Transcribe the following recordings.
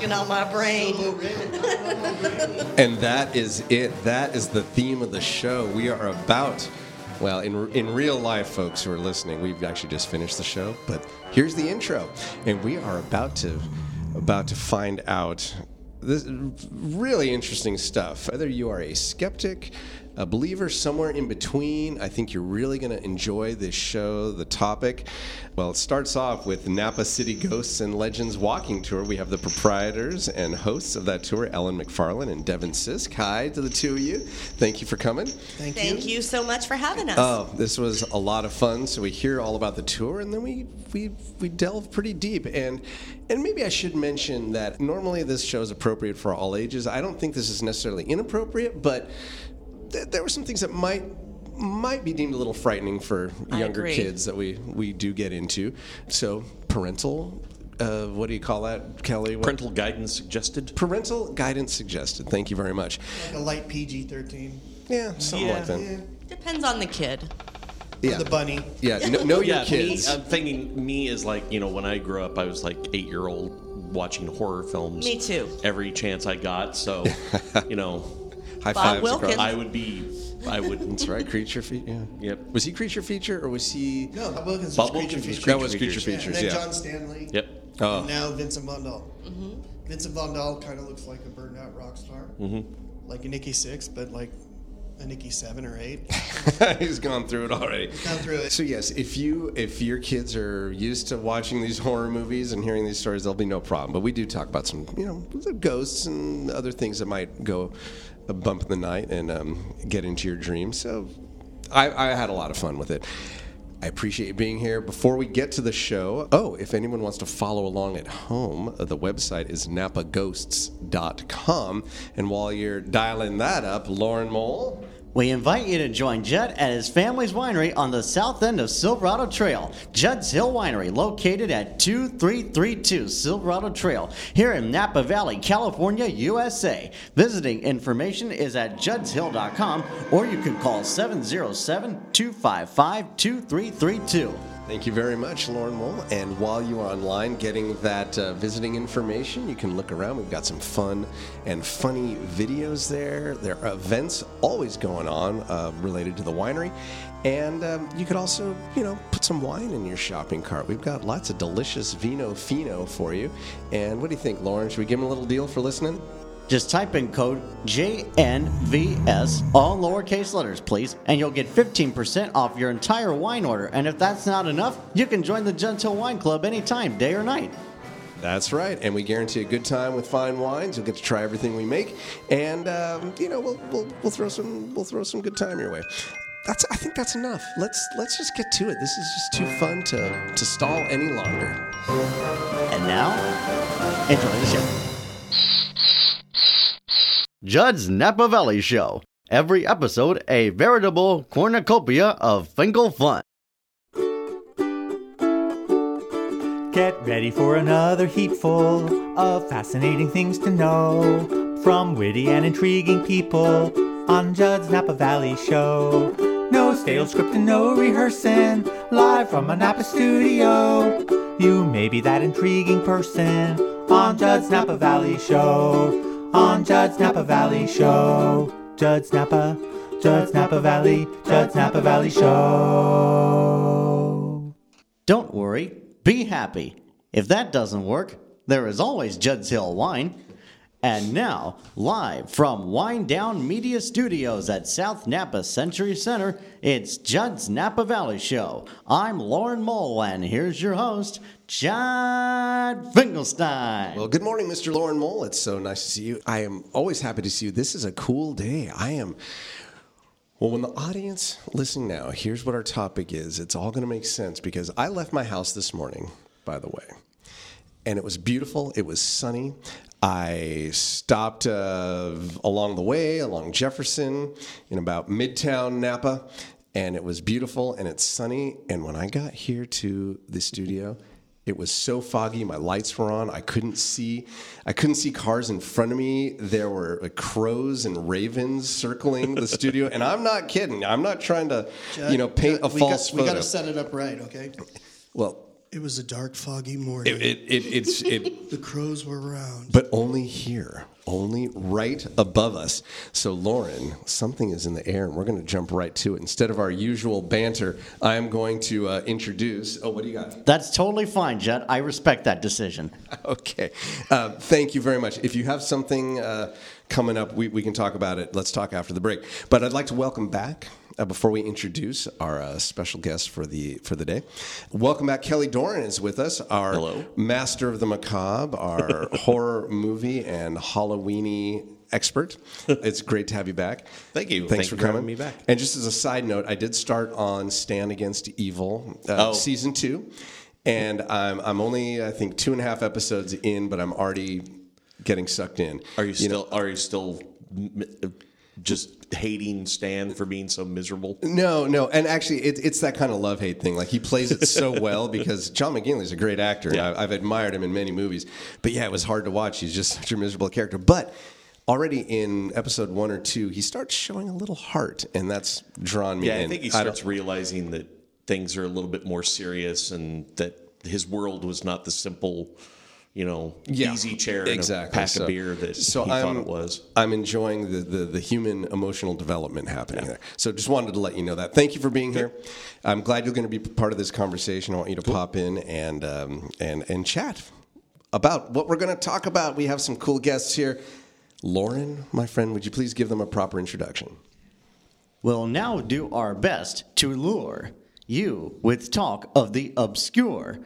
knocking out my brain. And that is it. That is the theme of the show. We are about, well, in, in real life, folks who are listening, we've actually just finished the show, but here's the intro. And we are about to about to find out this really interesting stuff. Whether you are a skeptic, a believer, somewhere in between, I think you're really going to enjoy this show, the topic. Well, it starts off with Napa City Ghosts and Legends Walking Tour. We have the proprietors and hosts of that tour, Ellen McFarland and Devin Sisk. Hi to the two of you. Thank you for coming. Thank, Thank you so much for having us. Oh, this was a lot of fun. So we hear all about the tour, and then we we we delve pretty deep. And and maybe I should mention that normally this show is appropriate for all ages. I don't think this is necessarily inappropriate, but th- there were some things that might might be deemed a little frightening for younger kids that we we do get into. So parental. Uh, what do you call that, Kelly? What- Parental guidance suggested. parental guidance suggested. Thank you very much. Like a light PG 13. Yeah, something Yeah. like that. Yeah. Depends on the kid. Yeah, The bunny. yeah. Know, know your yeah, kids. me. I'm thinking me is like you know when I grew up, I was like eight year old watching horror films. Me too. Every chance I got, so you know, High Bob fives Wilkins. across. I would be. I would. That's right, creature feature. Yeah. Yep. Was he creature feature or was he? No, Bob Wilkins Bob was creature Wilkins was feature. That was creature Features. Yeah, features. and then Yeah. John Stanley. Yep. Oh. And now Vincent Van Dahl. Mm-hmm. Vincent Van Dahl kind of looks like a burned out rock star. Mm-hmm. Like a Nikki Sixx, but like a Nikki Seven or Eight. He's gone through it already. Gone through it. So yes, if you if your kids are used to watching these horror movies and hearing these stories, there'll be no problem. But we do talk about some, you know, the ghosts and other things that might go a bump in the night and um, get into your dreams. So I, I had a lot of fun with it. I appreciate you being here. Before we get to the show, oh, if anyone wants to follow along at home, uh, the website is napaghosts.com. And while you're dialing that up, Lauren Mole. We invite you to join Judd at his family's winery on the south end of Silverado Trail. Judd's Hill Winery, located at 2332 Silverado Trail, here in Napa Valley, California, USA. Visiting information is at juddshill.com or you can call 707 255 2332. Thank you very much, Lauren Mole. And while you are online getting that uh, visiting information, you can look around. We've got some fun and funny videos there. There are events always going on uh, related to the winery. And um, you could also, you know, put some wine in your shopping cart. We've got lots of delicious vino fino for you. And what do you think, Lauren? Should we give them a little deal for listening? Just type in code JNVS, all lowercase letters, please, and you'll get 15% off your entire wine order. And if that's not enough, you can join the Gentle Wine Club anytime, day or night. That's right, and we guarantee a good time with fine wines. You'll get to try everything we make, and um, you know we'll, we'll we'll throw some we'll throw some good time your way. That's I think that's enough. Let's let's just get to it. This is just too fun to to stall any longer. And now, enjoy the show. Judd's Napa Valley Show. Every episode, a veritable cornucopia of Finkel fun. Get ready for another heapful of fascinating things to know from witty and intriguing people on Judd's Napa Valley Show. No stale script and no rehearsing, live from a Napa studio. You may be that intriguing person on Judd's Napa Valley Show. On Judd's Napa Valley Show. Judd's Napa, Judd's Napa Valley, Judd's Napa Valley Show. Don't worry, be happy. If that doesn't work, there is always Judd's Hill Wine. And now, live from Wine Down Media Studios at South Napa Century Center, it's Judd's Napa Valley Show. I'm Lauren Mole, and here's your host, Judd Finkelstein. Well, good morning, Mr. Lauren Mole. It's so nice to see you. I am always happy to see you. This is a cool day. I am. Well, when the audience listening now here's what our topic is, it's all going to make sense because I left my house this morning, by the way, and it was beautiful. It was sunny. I stopped uh, along the way, along Jefferson, in about Midtown Napa, and it was beautiful and it's sunny. And when I got here to the studio, it was so foggy. My lights were on. I couldn't see. I couldn't see cars in front of me. There were like, crows and ravens circling the studio, and I'm not kidding. I'm not trying to, you know, paint a we false got, We got to set it up right, okay? Well, It was a dark, foggy morning. It, it, it, it's it, the crows were around. but only here, only right above us. So, Lauren, something is in the air, and we're going to jump right to it. Instead of our usual banter, I am going to uh, introduce. Oh, what do you got? That's totally fine, Jet. I respect that decision. Okay. Uh, thank you very much. If you have something uh, coming up, we, we can talk about it. Let's talk after the break. But I'd like to welcome back. Uh, before we introduce our uh, special guest for the for the day, welcome back. Kelly Doran is with us, our Hello. master of the macabre, our horror movie and Halloweeny expert. It's great to have you back. Thank you. Thanks Thank for you coming having me back. And just as a side note, I did start on Stan Against Evil uh, Oh. season two, and I'm I'm only I think two and a half episodes in, but I'm already getting sucked in. Are you know- still are you still just hating Stan for being so miserable? No, no, and actually, it, it's that kind of love hate thing. Like he plays it so well because John McGinley's a great actor. Yeah. I, I've admired him in many movies, but yeah, it was hard to watch. He's just such a miserable character. But already in episode one or two, he starts showing a little heart, and that's drawn me Yeah, I think he starts realizing that things are a little bit more serious and that his world was not the simple, you know, Yeah, easy chair and exactly. a pack So- of beer that so he I'm, thought it was. I'm enjoying the, the, the human emotional development happening there. So just wanted to let you know that. Thank you for being here. I'm glad you're going to be part of this conversation. I want you to pop in and um, and and chat about what we're going to talk about. We have some cool guests here. Lauren, my friend, would you please give them a proper introduction? We'll now do our best to lure you with talk of the obscure,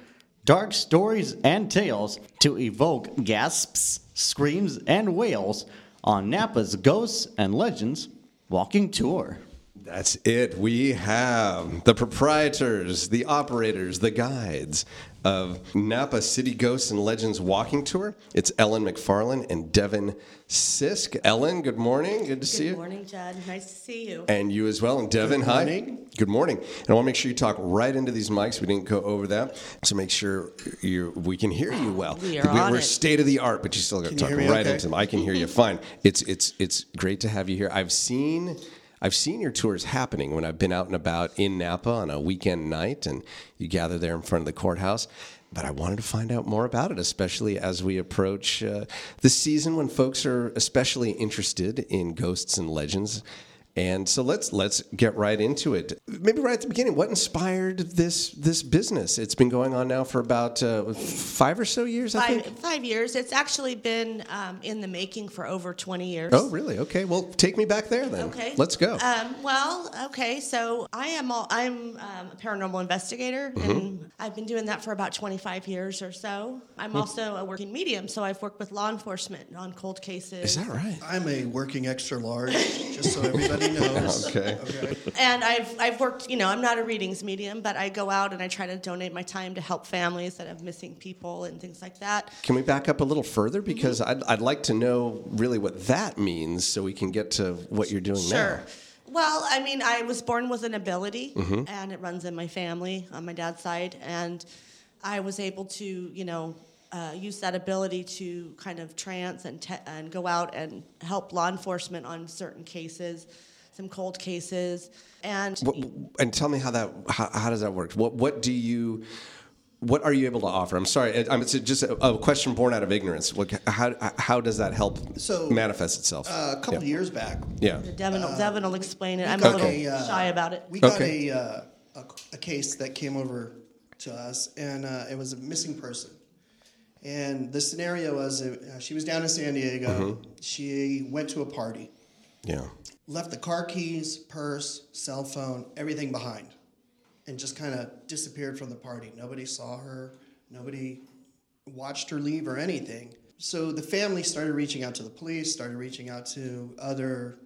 dark stories and tales to evoke gasps, screams, and wails on Napa's Ghosts and Legends Walking Tour. That's it. We have the proprietors, the operators, the guides of Napa City Ghosts and Legends Walking Tour. It's Ellen McFarland and Devin Sisk. Ellen, good morning. Good to see you. Good morning, Judd. Nice to see you. And you as well. And Devin, Good hi. morning. Good morning. And I want to make sure you talk right into these mics. We didn't go over that. So make sure you we can hear you well. We are on are it. state of the art, but you still got to talk right okay? into them. I can hear you fine. It's it's it's great to have you here. I've seen I've seen your tours happening when I've been out and about in Napa on a weekend night and you gather there in front of the courthouse. But I wanted to find out more about it, especially as we approach uh, the season when folks are especially interested in ghosts and legends. And so let's let's get right into it. Maybe right at the beginning, what inspired this this business? It's been going on now for about uh, five or so years, I Five, think. five years. It's actually been um, in the making for over 20 years. Oh, really? Okay. Well, take me back there then. Okay. Let's go. Um, well, okay. So I am all, I'm um, a paranormal investigator, Mm-hmm. and I've been doing that for about 25 years or so. I'm Hmm. also a working medium, so I've worked with law enforcement on cold cases. Is that right? I'm a working extra large, just so everybody knows. Okay. Okay. And I've I've worked. You know, I'm not a readings medium, but I go out and I try to donate my time to help families that have missing people and things like that. Can we back up a little further Mm-hmm. because I'd, I'd like to know really what that means so we can get to what you're doing Sure. now. Well, I mean, I was born with an ability, Mm-hmm. and it runs in my family on my dad's side, and I was able to, you know, uh, use that ability to kind of trance and te- and go out and help law enforcement on certain cases, some cold cases, and What, and tell me how that how, how does that work? What what do you what are you able to offer? I'm sorry, it- it's just a, a question born out of ignorance. What, how how does that help So, manifest itself? Uh, a couple of years back, yeah. Devin, will Devin will explain it. I'm a little a, uh, shy about it. we got Okay. a, uh, a a case that came over to us, and uh, it was a missing person. And the scenario was uh, she was down in San Diego. Mm-hmm. She went to a party, Yeah. left the car keys, purse, cell phone, everything behind, and just kind of disappeared from the party. Nobody saw her. Nobody watched her leave or anything. So the family started reaching out to the police, started reaching out to other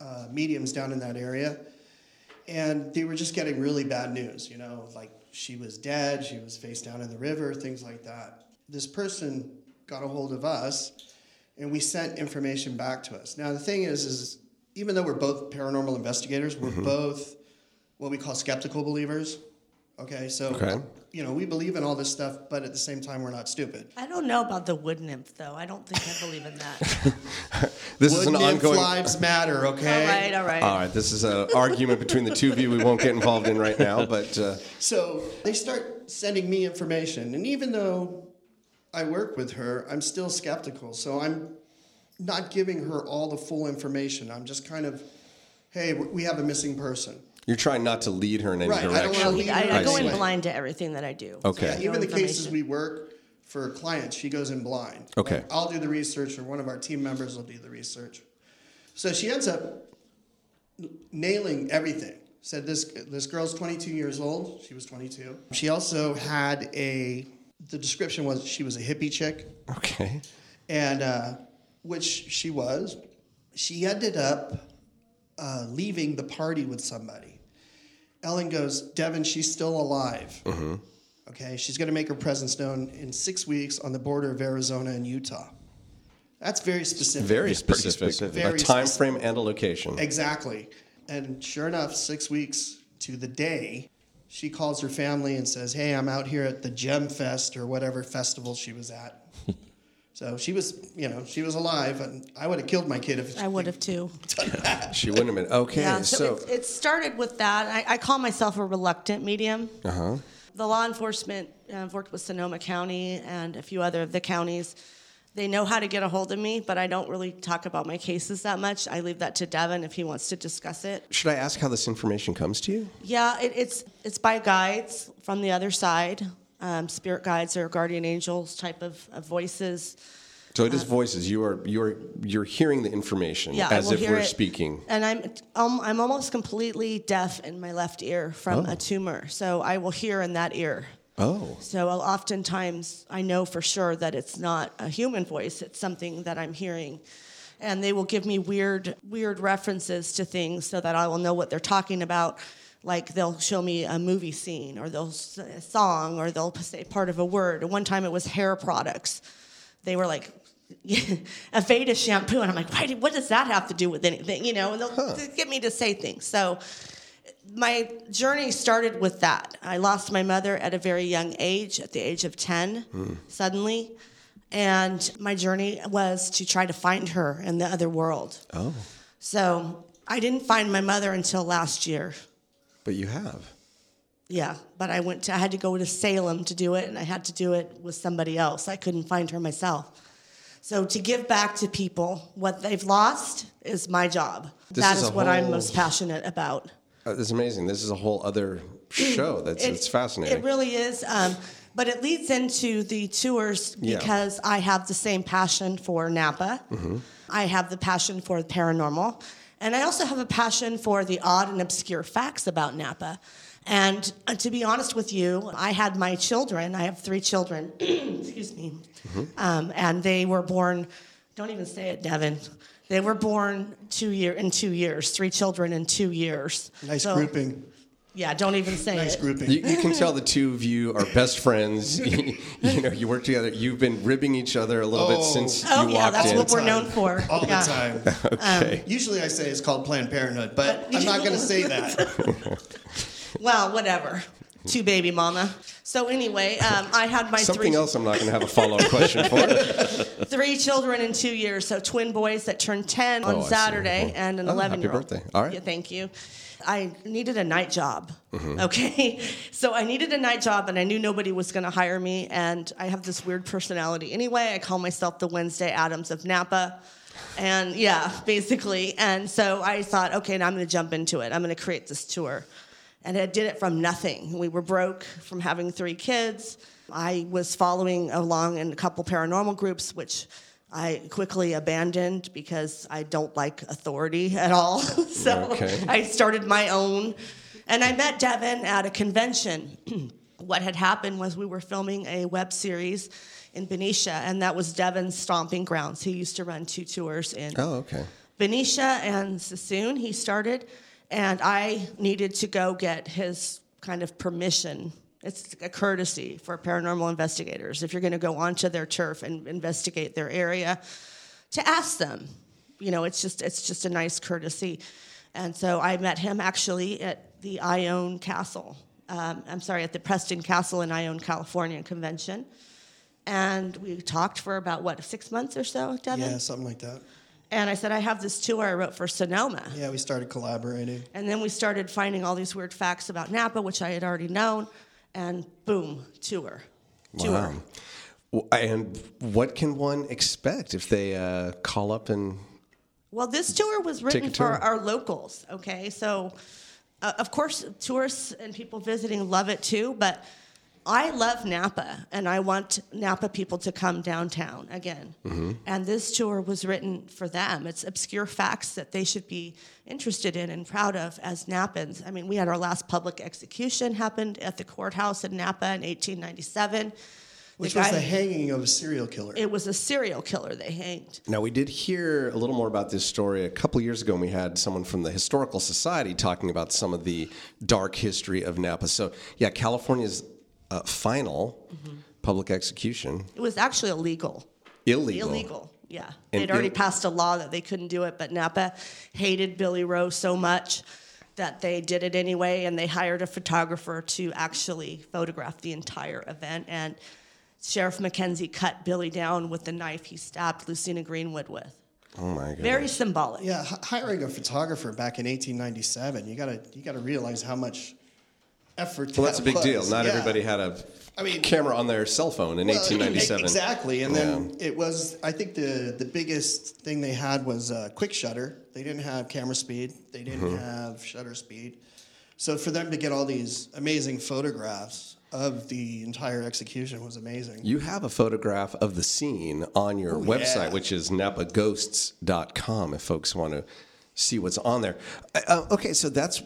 uh, mediums down in that area, and they were just getting really bad news. You know, like she was dead, she was face down in the river, things like that. This person got a hold of us, and we sent information back to us. Now the thing is, is even though we're both paranormal investigators, we're both what we call skeptical believers. Okay, so Okay. you know we believe in all this stuff, but at the same time we're not stupid. I don't know about the wood nymph, though. I don't think I believe in that. This Wood is an nymph ongoing. lives matter. Okay. all right, all right. All right, this is an argument between the two of you we won't get involved in right now, but uh, So they start sending me information, and even though I work with her, I'm still skeptical. So I'm not giving her all the full information. I'm just kind of, hey, we have a missing person. you're trying not to lead her in any Right, I don't direction. wanna lead I, her I go in astray. blind to everything that I do. Okay. Yeah, No even the cases we work for clients, she goes in blind. Okay. Like, I'll do the research, or one of our team members will do the research. So she ends up nailing everything. Said this this girl's 22 years old. She was 22. She also had a. The description was she was a hippie chick, Okay. and uh, which she was. She ended up uh, leaving the party with somebody. Ellen goes, Devin, she's still alive. Okay, she's going to make her presence known in six weeks on the border of Arizona and Utah. That's very specific. Very It's pretty specific. specific. A time specific. frame and a location. Exactly. And sure enough, six weeks to the day, she calls her family and says, Hey, I'm out here at the Gem Fest or whatever festival she was at. so she was, you know, she was alive, and I would have killed my kid if I would have too. She wouldn't have been. Okay, Yeah, so. so, it, it started with that. I, I call myself a reluctant medium. uh-huh. The law enforcement, uh, I've worked with Sonoma County and a few other of the counties. They know how to get a hold of me, but I don't really talk about my cases that much. I leave that to Devin if he wants to discuss it. Should I ask how this information comes to you? Yeah, it, it's it's by guides from the other side, um, spirit guides or guardian angels type of, of voices. So it is voices. You are you are you're hearing the information Uh, Yeah, as if we're it. speaking. And I'm um, I'm almost completely deaf in my left ear from Oh. a tumor, so I will hear in that ear. Oh. So oftentimes I know for sure that it's not a human voice; it's something that I'm hearing, and they will give me weird weird references to things so that I will know what they're talking about. Like they'll show me a movie scene, or they'll a song, or they'll say part of a word. One time it was hair products. They were like. Aveda shampoo, and I'm like, why? What does that have to do with anything? You know, and they'll get me to say things. So, my journey started with that. I lost my mother at a very young age, at the age of 10, suddenly. And my journey was to try to find her in the other world. Oh. So I didn't find my mother until last year. But you have. Yeah, but I went to, I had to go to Salem to do it, and I had to do it with somebody else. I couldn't find her myself. So to give back to people what they've lost is my job. This that is is, what I'm most passionate about. Uh, this is amazing. This is a whole other show. That's It- it's fascinating. It really is. Um, but it leads into the tours Yeah. because I have the same passion for Napa. Mm-hmm. I have the passion for the paranormal. And I also have a passion for the odd and obscure facts about Napa. And uh, to be honest with you, I had my children, I have three children, excuse me, Mm-hmm. um, and they were born, don't even say it, Devin. They were born two year in two years, three children in two years. Nice So- grouping. Yeah, don't even say Nice it. grouping. you, you can tell the two of you are best friends. you, know, you work together. You've been ribbing each other a little bit Oh. since Oh you yeah, walked that's in. what we're known for. All yeah. the time. okay. Um, Usually I say it's called Planned Parenthood, but I'm not going to say that. Well, whatever. Two baby mama. So anyway, um, I had my Something three, else I'm not going to have a follow up question for. three children in two years. So twin boys that turned 10 on Oh, Saturday Oh. and an Oh, 11 year old. happy birthday. All right. Yeah, thank you. I needed a night job. Mm-hmm. Okay. So I needed a night job and I knew nobody was going to hire me. And I have this weird personality. Anyway, I call myself the Wednesday Addams of Napa. And yeah, basically. And so I thought, okay, now I'm going to jump into it. I'm going to create this tour. And I did it from nothing. We were broke from having three kids. I was following along in a couple paranormal groups, which I quickly abandoned because I don't like authority at all. so Okay. I started my own. And I met Devin at a convention. what had happened was we were filming a web series in Benicia, and that was Devin's stomping grounds. He used to run two tours in Oh, okay. Benicia and Suisun, he started, and I needed to go get his kind of permission. It's a courtesy for paranormal investigators if you're going to go onto their turf and investigate their area to ask them. You know, it's just it's just a nice courtesy. And so I met him actually at the Ione Castle um, I'm sorry, at the Preston Castle in Ione, California convention. And we talked for about, what, six months or so, Devin? Yeah, something like that. And I said, I have this tour I wrote for Sonoma. Yeah, we started collaborating. And then we started finding all these weird facts about Napa, which I had already known. And boom, tour. Tour. Wow. W- And what can one expect if they uh, call up and Well, this tour was written a for our locals, okay? So, uh, of course, tourists and people visiting love it too, but I love Napa and I want Napa people to come downtown again. Mm-hmm. And this tour was written for them. It's obscure facts that they should be interested in and proud of as Napans. I mean, we had our last public execution happened at the courthouse in Napa in 1897. Which The was the hanging of a serial killer. It was a serial killer they hanged. Now, we did hear a little more about this story a couple years ago, and we had someone from the Historical Society talking about some of the dark history of Napa. So, yeah, California's uh, final public execution, It was actually illegal. illegal. Illegal, yeah. And They'd already Ill- passed a law that they couldn't do it, but Napa hated Billy Rowe so much that they did it anyway, and they hired a photographer to actually photograph the entire event. And Sheriff McKenzie cut Billy down with the knife he stabbed Lucina Greenwood with. Oh, my God. Very symbolic. yeah, h- hiring a photographer back in 1897, you gotta you gotta realize how much effort. Well, that's a big deal. Not Yeah. everybody had a I mean- camera on their cell phone in Well, 1897. Exactly, and then it was. I think the the biggest thing they had was uh, quick shutter. They didn't have camera speed. They didn't Mm-hmm. have shutter speed. So for them to get all these amazing photographs of the entire execution was amazing. You have a photograph of the scene on your website, yeah. which is napaghosts.com if folks want to see what's on there. Uh, okay, so that's,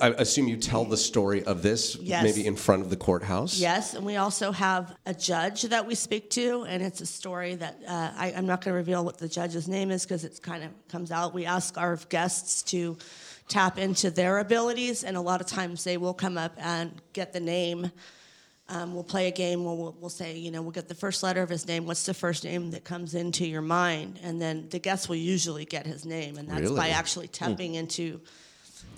I assume you tell the story of this Yes. maybe in front of the courthouse? Yes, and we also have a judge that we speak to, and it's a story that uh, I, I'm not going to reveal what the judge's name is because it kind of comes out. We ask our guests to tap into their abilities, and a lot of times they will come up and get the name. Um, we'll play a game where we'll, we'll say, you know, we'll get the first letter of his name. What's the first name that comes into your mind? And then the guest will usually get his name, and that's by actually tapping into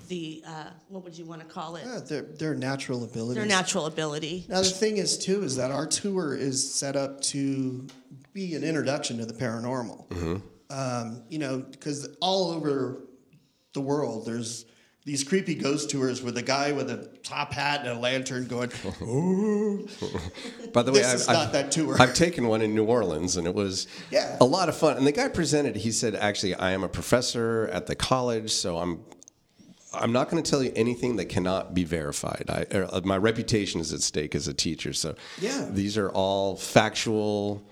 the uh, what would you want to call it? Yeah, their their natural abilities. Their natural ability. Now the thing is too is that our tour is set up to be an introduction to the paranormal. Mm-hmm. Um, you know, because all over the world there's these creepy ghost tours with a guy with a top hat and a lantern going, "Ooh." By the way, This I've, is I've- not that tour. I've taken one in New Orleans, and it was Yeah. a lot of fun. And the guy presented. He said, "Actually, I am a professor at the college, so I'm." I'm not going to tell you anything that cannot be verified. I, er, uh, my reputation is at stake as a teacher. So Yeah. these are all factual,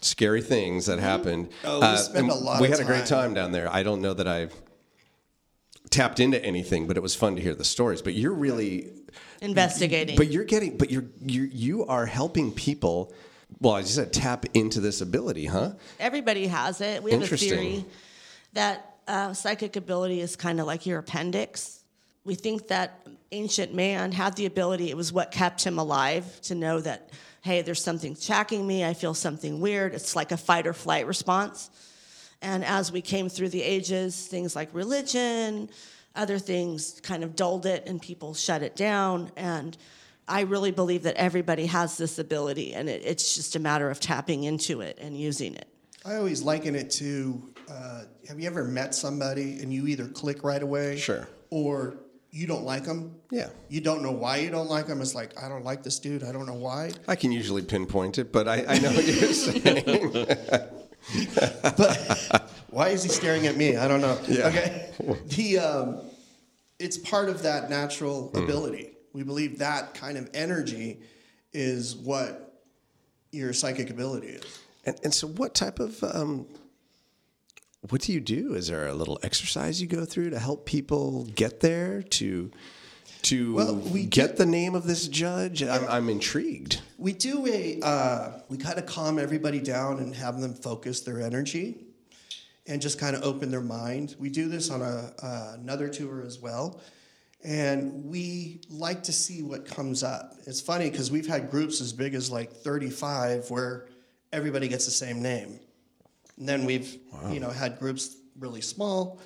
scary things that happened. Oh, we spend and a lot We of had a great time. time down there. I don't know that I tapped into anything, but it was fun to hear the stories. But you're really Investigating. but you're getting, but you're you you are helping people. Well, as you said, tap into this ability, huh? Everybody has it. We have a Interesting. theory that uh, psychic ability is kind of like your appendix. We think that ancient man had the ability, it was what kept him alive to know that, hey, there's something tracking me, I feel something weird. It's like a fight or flight response. And as we came through the ages, things like religion, other things kind of dulled it and people shut it down. And I really believe that everybody has this ability and it, it's just a matter of tapping into it and using it. I always liken it to uh, have you ever met somebody and you either click right away? Sure. Or you don't like them? Yeah. You don't know why you don't like them. It's like, I don't like this dude. I don't know why. I can usually pinpoint it, but I, I know what you're saying. But why is he staring at me? I don't know. Okay. The, um, it's part of that natural Hmm. ability. We believe that kind of energy is what your psychic ability is. And, and so, what type of um, what do you do? Is there a little exercise you go through to help people get there to to Well, we get the name of this judge? I'm, I'm intrigued. We do a, uh, we kind of calm everybody down and have them focus their energy and just kind of open their mind. We do this on a, uh, another tour as well. And we like to see what comes up. It's funny because we've had groups as big as like 35 where everybody gets the same name. And then we've, you know, had groups really small,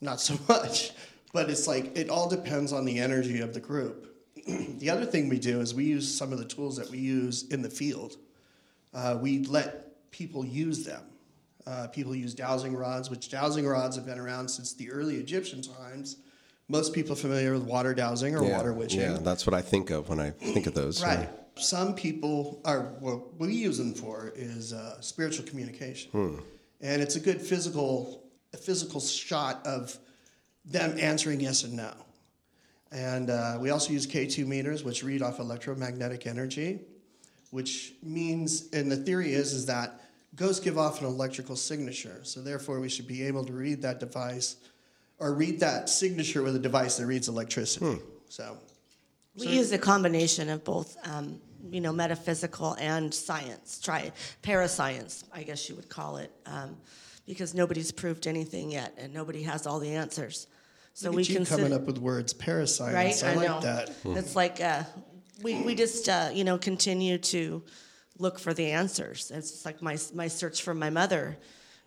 not so much. But it's like, it all depends on the energy of the group. the other thing we do is we use some of the tools that we use in the field. Uh, we let people use them. Uh, people use dowsing rods, which dowsing rods have been around since the early Egyptian times. Most people familiar with water dowsing or yeah, water witching. Yeah, that's what I think of when I think of those. Right. Some people are what we use them for is uh, spiritual communication, Hmm. and it's a good physical a physical shot of them answering yes and no. And uh, we also use K2 meters, which read off electromagnetic energy, which means, and the theory is, is that ghosts give off an electrical signature. So therefore, we should be able to read that device, or read that signature with a device that reads electricity. So We use a combination of both, um, you know, metaphysical and science, try parascience, I guess you would call it, um, because nobody's proved anything yet, and nobody has all the answers. So Look we at you consider, coming up with words, parascience. right? I, like know. that. It's like uh, we we just uh, you know continue to look for the answers. It's like my my search for my mother.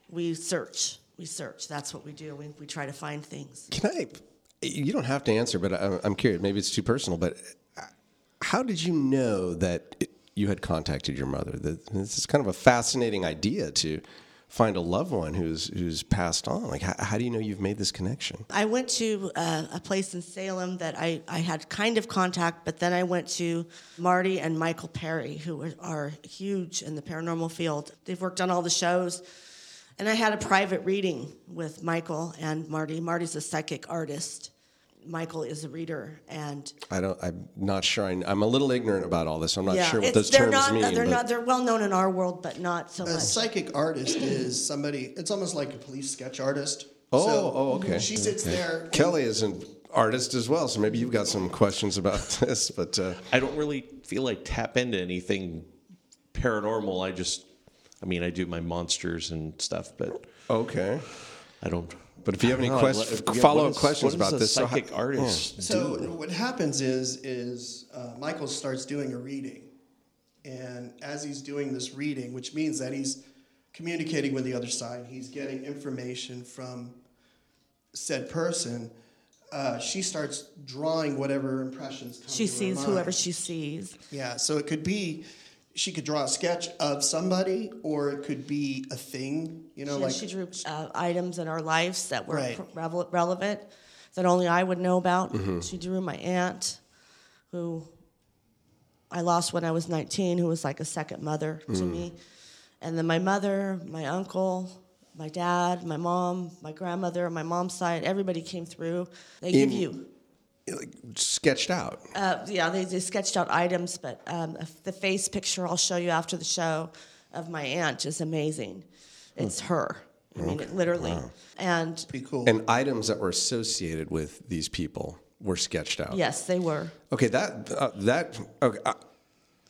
We search, we search. That's what we do. We we try to find things. Can I? You don't have to answer, but I'm curious. Maybe it's too personal, but uh, how did you know that you had contacted your mother? This is kind of a fascinating idea to find a loved one who's who's passed on. Like, how, how do you know you've made this connection? I went to uh, a place in Salem that I, I had kind of contact, but then I went to Marty and Michael Perry, who are huge in the paranormal field. They've worked on all the shows. And I had a private reading with Michael and Marty. Marty's a psychic artist. Michael is a reader, and I don't. I'm not sure. I, I'm a little ignorant about all this. I'm not yeah, sure what those terms not, mean. They're not. They're well known in our world, but not so A much. A psychic artist is somebody. It's almost like a police sketch artist. Oh, So oh, okay. She sits Okay. there. Kelly is an artist as well, so maybe you've got some questions about this. But uh, I don't really feel like tap into anything paranormal. I just, I mean, I do my monsters and stuff, but okay. I don't. But if you have any I don't know, quest- what- follow-up what is- questions what does about a this, so how- psychic artist So do? what happens is is uh, Michael starts doing a reading, and as he's doing this reading, which means that he's communicating with the other side, he's getting information from said person. Uh, she starts drawing whatever impressions come she to her sees mind. whoever she sees. Yeah, so it could be she could draw a sketch of somebody, or it could be a thing. You know, She, like she drew uh, items in our lives that were Right. pre- relevant that only I would know about. Mm-hmm. She drew my aunt, who I lost when I was 19, who was like a second mother to Mm. me. And then my mother, my uncle, my dad, my mom, my grandmother, my mom's side, everybody came through. They give you, like, sketched out. uh, yeah, they, they sketched out items, but um, the face picture I'll show you after the show of my aunt is amazing. It's her. I mean, it literally. And pretty cool. And items that were associated with these people were sketched out. yes, they were. Okay, that uh, that okay. Uh,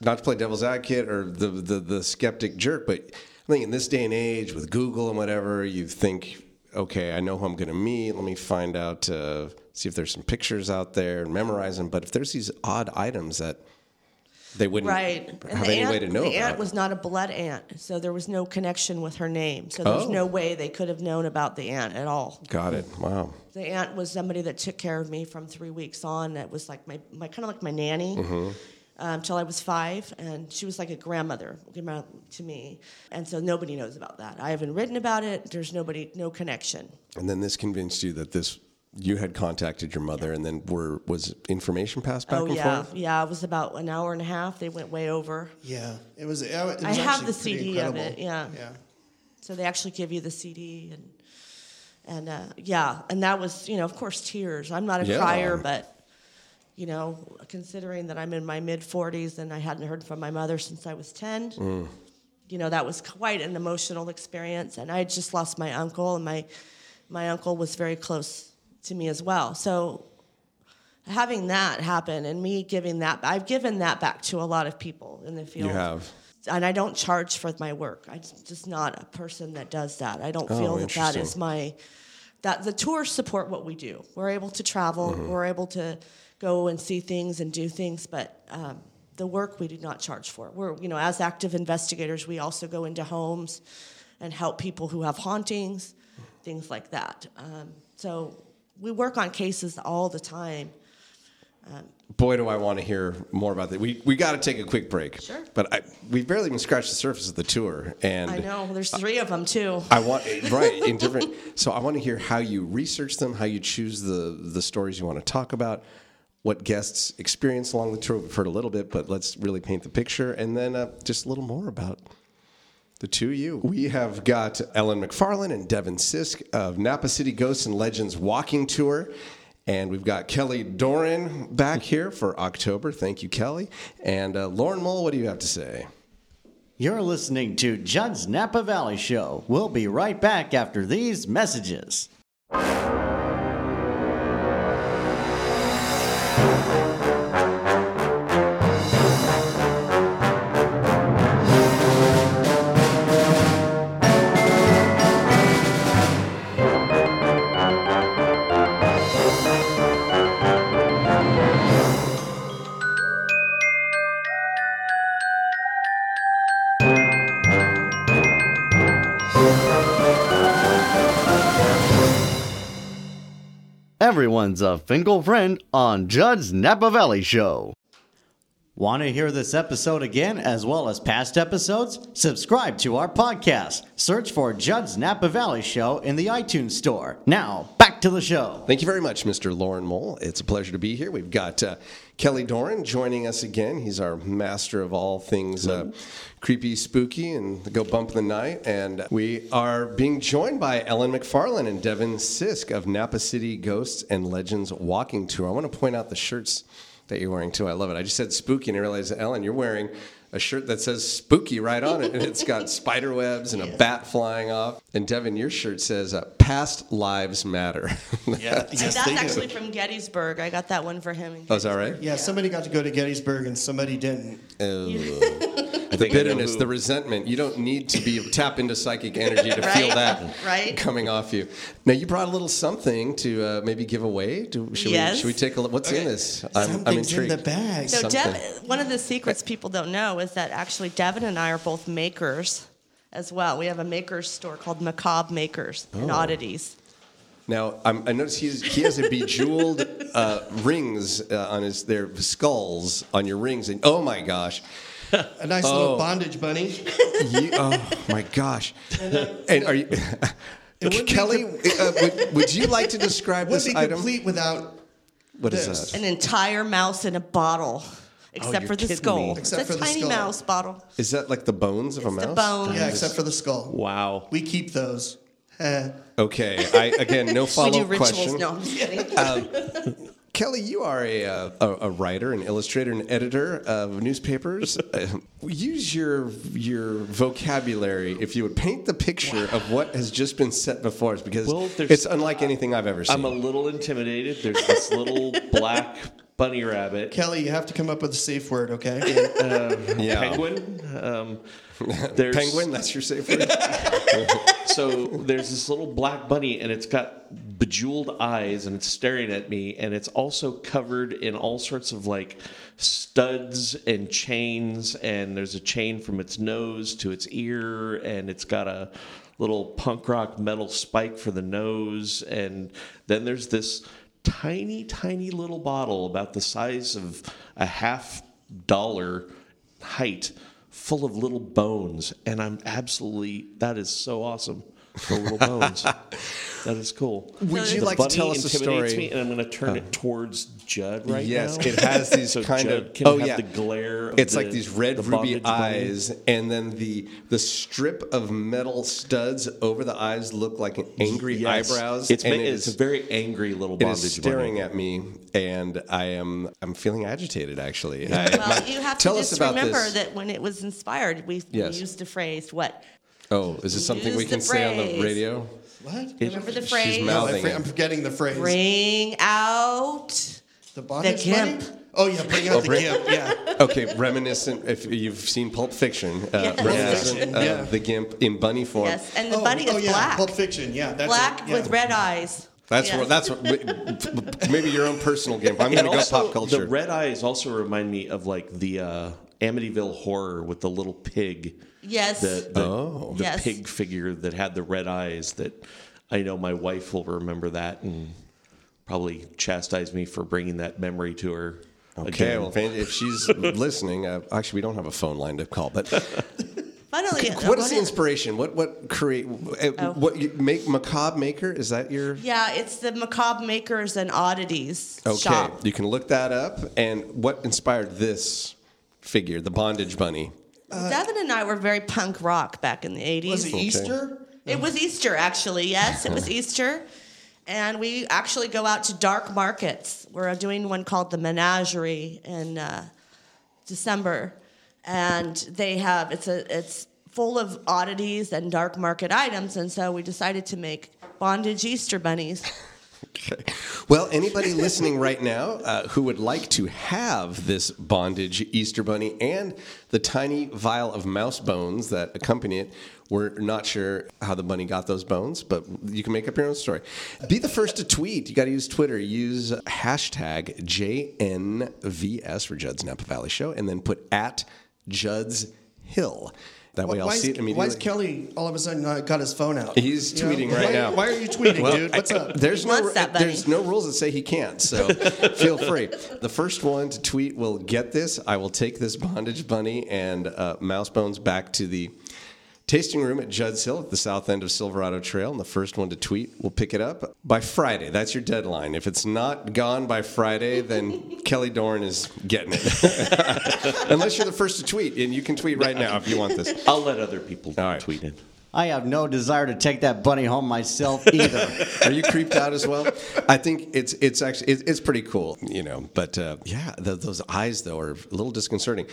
not to play devil's advocate or the, the the skeptic jerk, but I think in this day and age with Google and whatever, you think, okay, I know who I'm going to meet. Let me find out, uh, see if there's some pictures out there and memorize them. But if there's these odd items that they wouldn't Right. have the any aunt, way to know The about. aunt was not a blood aunt, so there was no connection with her name. So there's Oh. no way they could have known about the aunt at all. Got it. Wow. The aunt was somebody that took care of me from three weeks on. That was like my, my kind of like my nanny Mm-hmm. um, till I was five, and she was like a grandmother to me. And so nobody knows about that. I haven't written about it. There's nobody, no connection. And then this convinced you that this you had contacted your mother, and then were was information passed back oh and yeah, forth. yeah. It was about an hour and a half. They went way over. yeah, it was. It was I have the pretty CD of it, yeah. Yeah. So they actually give you the CD and and uh, yeah, and that was you know of course tears. I'm not a Yeah. crier, but you know considering that I'm in my mid 40s and I hadn't heard from my mother since I was 10, Mm. you know that was quite an emotional experience. And I had just lost my uncle, and my my uncle was very close to me as well. So having that happen and me giving that, I've given that back to a lot of people in the field You have. and I don't charge for my work. I'm just not a person that does that. I don't Oh, feel that that is my that the tours support what we do. We're able to travel. Mm-hmm. We're able to go and see things and do things, but um, the work we do not charge for. We're you know as active investigators, we also go into homes and help people who have hauntings, things like that. Um, so we work on cases all the time. Boy, do I want to hear more about that. We we got to take a quick break. Sure. But I, we've barely even scratched the surface of the tour, and I know there's three of them too. I want right in different. So I want to hear how you research them, how you choose the the stories you want to talk about, what guests experience along the tour. We've heard a little bit, but let's really paint the picture, and then uh, just a little more about the two of you. We have got Ellen McFarland and Devin Sisk of Napa City Ghosts and Legends Walking Tour. And we've got Kelly Doran back here for October. Thank you, Kelly. And uh, Lauren Mole, what do you have to say? You're listening to Judd's Napa Valley Show. We'll be right back after these messages. Everyone's a Finkel friend on Judd's Napa Valley Show. Want to hear this episode again as well as past episodes? Subscribe to our podcast. Search for Judd's Napa Valley Show in the iTunes Store. Now, back to the show. Thank you very much, Mr. Lauren Mole. It's a pleasure to be here. We've got uh, Kelly Doran joining us again. He's our master of all things uh, creepy, spooky, and go bump in the night. And we are being joined by Ellen McFarland and Devin Sisk of Napa City Ghosts and Legends Walking Tour. I want to point out the shirts that you're wearing too. I love it. I just said spooky, and I realized, Ellen, you're wearing a shirt that says spooky right on it, and it's got spider webs and a bat flying off. And Devin, your shirt says uh, "Past Lives Matter." Yeah, yes, that's they do. actually from Gettysburg. I got that one for him. in oh, is that right? Gettysburg. Yeah, somebody got to go to Gettysburg and somebody didn't. Oh. the think I know bitterness, the resentment. You don't need to be tap into psychic energy to feel that Right. coming off you. Now you brought a little something to uh, maybe give away. Do, should, we, Yes. should we take a look? What's in this? I'm, I'm Something's in the bag. So something. Dev, one of the secrets people don't know is that actually Devin and I are both makers as well. We have a makers store called Macabre Makers and Oh. Oddities. Now I'm, I notice he's, he has a bejeweled uh, rings uh, on his their skulls on your rings, and oh my gosh, A nice Oh. little bondage bunny. you, oh my gosh, and are you? wouldn't Kelly, uh, would, would you like to describe Would this be item? complete without What is this. that? An entire mouse in a bottle, except you're for the kidding skull. me. Except it's for a the tiny skull. mouse bottle. Is that like the bones of a mouse? the bones. Yeah, except for the skull. Wow. We keep those. Eh. Okay. I again, no We follow-up rituals. question. No, I'm just kidding. Kelly, you are a, uh, a a writer, an illustrator, an editor of newspapers. Uh, use your your vocabulary if you would paint the picture of what has just been set before us, because Well, there's- it's unlike anything I've ever seen. I'm a little intimidated. There's this little black bunny rabbit. Kelly, you have to come up with a safe word, okay? yeah. Penguin. Um, there's, Penguin. That's your safe word. So there's this little black bunny, and it's got bejeweled eyes, and it's staring at me, and it's also covered in all sorts of like studs and chains, and there's a chain from its nose to its ear, and it's got a little punk rock metal spike for the nose, and then there's this tiny, tiny little bottle about the size of a half dollar height full of little bones. And i'm absolutely that is so awesome the little bones that is cool Would you the like to bunny tell us a intimidates story? me and i'm going to turn it towards judd right yes, now it has these so kind judd of can oh have yeah the glare of It's the- like these red the ruby bondage bunny. eyes, and then the the strip of metal studs over the eyes look like an angry Yes. eyebrows. it's, and ma- it it's is- a very angry little It bondage is staring bunny. at me, and I am I'm feeling agitated. Actually, I- well, my- you have tell to us just about remember this. that when it was inspired, we, we Yes. used the phrase "what." Oh, is this something we Use can say on the phrase. radio? what? Remember the phrase? No, mouthing I fr- it. I'm forgetting the phrase. Bring out. The bondage gimp. bunny? Oh, yeah, bring out the bring- gimp, yeah. Okay, reminiscent. If you've seen Pulp Fiction, uh, Yes. reminiscent Yeah. of the gimp in bunny form. Yes, and the oh, bunny oh, is yeah, black. Pulp Fiction, yeah. That's black it, yeah. with red eyes. That's Yes. what. That's what. Maybe your own personal gimp. I'm And going to go also, pop culture. The red eyes also remind me of like the uh, Amityville horror with the little pig. Yes. The, the, Oh. the Yes. pig figure that had the red eyes. That I know my wife will remember that, and probably chastise me for bringing that memory to her. Okay, again. well, if, if she's listening, uh, actually, we don't have a phone line to call, but Finally, what is the inspiration? What what create? uh, Oh. What you make macabre maker? Is that your? Yeah, it's the Macabre Makers and Oddities Okay, shop. you can look that up. And what inspired this figure, the bondage bunny? Devin and I were very punk rock back in the 80s. Was it Easter? It was Easter, actually. Yes, it was Easter. And we actually go out to dark markets. We're doing one called the Menagerie in uh, December, and they have it's a it's full of oddities and dark market items. And so we decided to make bondage Easter bunnies. Okay. Well, anybody listening right now uh, who would like to have this bondage Easter bunny and the tiny vial of mouse bones that accompany it, we're not sure how the bunny got those bones, but you can make up your own story. Be the first to tweet. You got to use Twitter. Use hashtag JNVS for Judd's Napa Valley Show, and then put at Judd's Hill. That way, I'll why, see it is, immediately. why is Kelly all of a sudden uh, got his phone out? He's You know? tweeting right Why- now. Why are you tweeting, dude? What's up? There's He no wants that bunny. there's no rules that say he can't. So feel free. The first one to tweet will get this. I will take this bondage bunny and uh, mouse bones back to the tasting room at Judd's Hill at the south end of Silverado Trail. And the first one to tweet will pick it up by Friday. That's your deadline. If it's not gone by Friday, then Kelly Doren is getting it. Unless you're the first to tweet, and you can tweet right now if you want this. I'll let other people All right. tweet in. I have no desire to take that bunny home myself either. Are you creeped out as well? I think it's it's actually it, it's pretty cool, you know. But uh, yeah, the, those eyes though are a little disconcerting.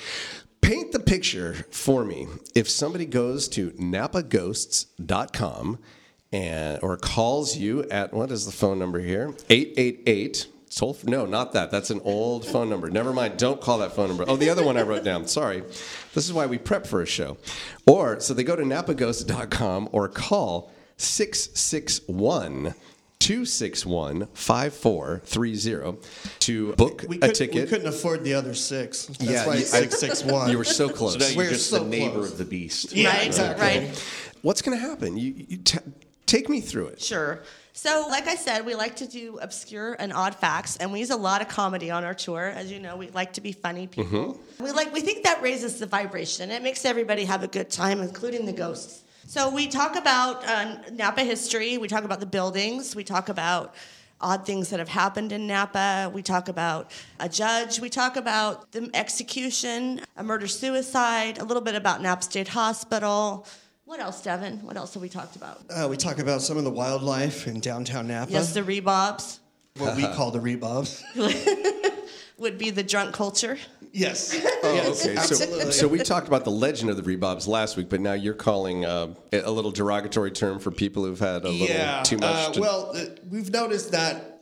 Paint the picture for me. If somebody goes to napaghosts.com and or calls you at what is the phone number here? 888 Toll, no, not that. That's an old phone number. Never mind. Don't call that phone number. Oh, the other one I wrote down. Sorry. This is why we prep for a show. Or, so they go to napaghost.com or call 661 261 5430 to book we, a could, we ticket. couldn't afford the other six. That's Yeah, why you- it's six six one. You were so close. So now We're you're just so the neighbor close. of the beast. Yeah, right, exactly. right. What's going to happen? You, you t- take me through it. Sure. So, like I said, we like to do obscure and odd facts, and we use a lot of comedy on our tour. As you know, we like to be funny people. Mm-hmm. We like we think that raises the vibration. It makes everybody have a good time, including the ghosts. So we talk about uh, Napa history. We talk about the buildings. We talk about odd things that have happened in Napa. We talk about a judge. We talk about the execution, a murder suicide. A little bit about Napa State Hospital. What else, Devin? What else have we talked about? Uh, we talk about some of the wildlife in downtown Napa. Yes, the rebobs what we call the rebobs. would be the drunk culture. Yes. Oh, yes, okay. So, so we talked about the legend of the Rebobs last week, but now you're calling uh, a little derogatory term for people who've had a little yeah. too much. Uh, to, well, uh, we've noticed that.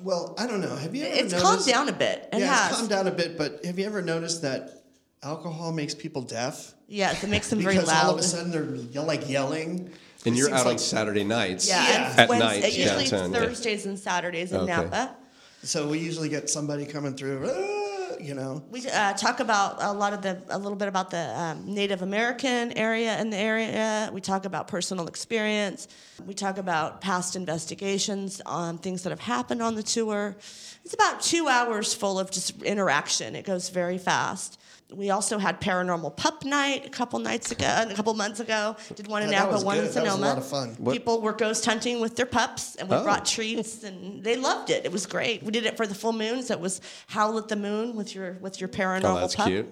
Well, I don't know. Have you ever It's noticed, calmed down a bit. It yeah, has. it's calmed down a bit. But have you ever noticed that alcohol makes people deaf? Yes, it makes them very loud. because all of a sudden they're like yelling. and It you're seems out on like- Saturday nights. yeah, Yeah. At Wednesday- night, usually it's downtown, yeah. Thursdays and Saturdays in Okay. Napa. So we usually get somebody coming through. "Ah," you know. We uh, talk about a lot of the, a little bit about the um, Native American area in the area. We talk about personal experience. We talk about past investigations on things that have happened on the tour. It's about two hours full of just interaction. It goes very fast. We also had paranormal pup night a couple nights ago, a couple months ago. Did one in Yeah, that Napa, was one in good. That was a lot of fun. People were ghost hunting with their pups, and we Oh. brought treats, and they loved it. It was great. We did it for the full moon, so it was howl at the moon with your with your paranormal Oh, that's pup. cute.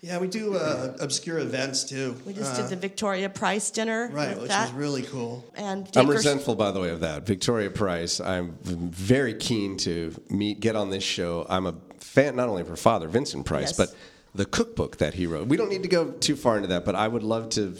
Yeah, we do uh, obscure events too. We just Uh, did the Victoria Price dinner right, with which that, was really cool. and I'm resentful, by the way, of that. Victoria Price. I'm very keen to meet, get on this show. I'm a fan not only of her father, Vincent Price, Yes. but the cookbook that he wrote. We don't need to go too far into that, but I would love to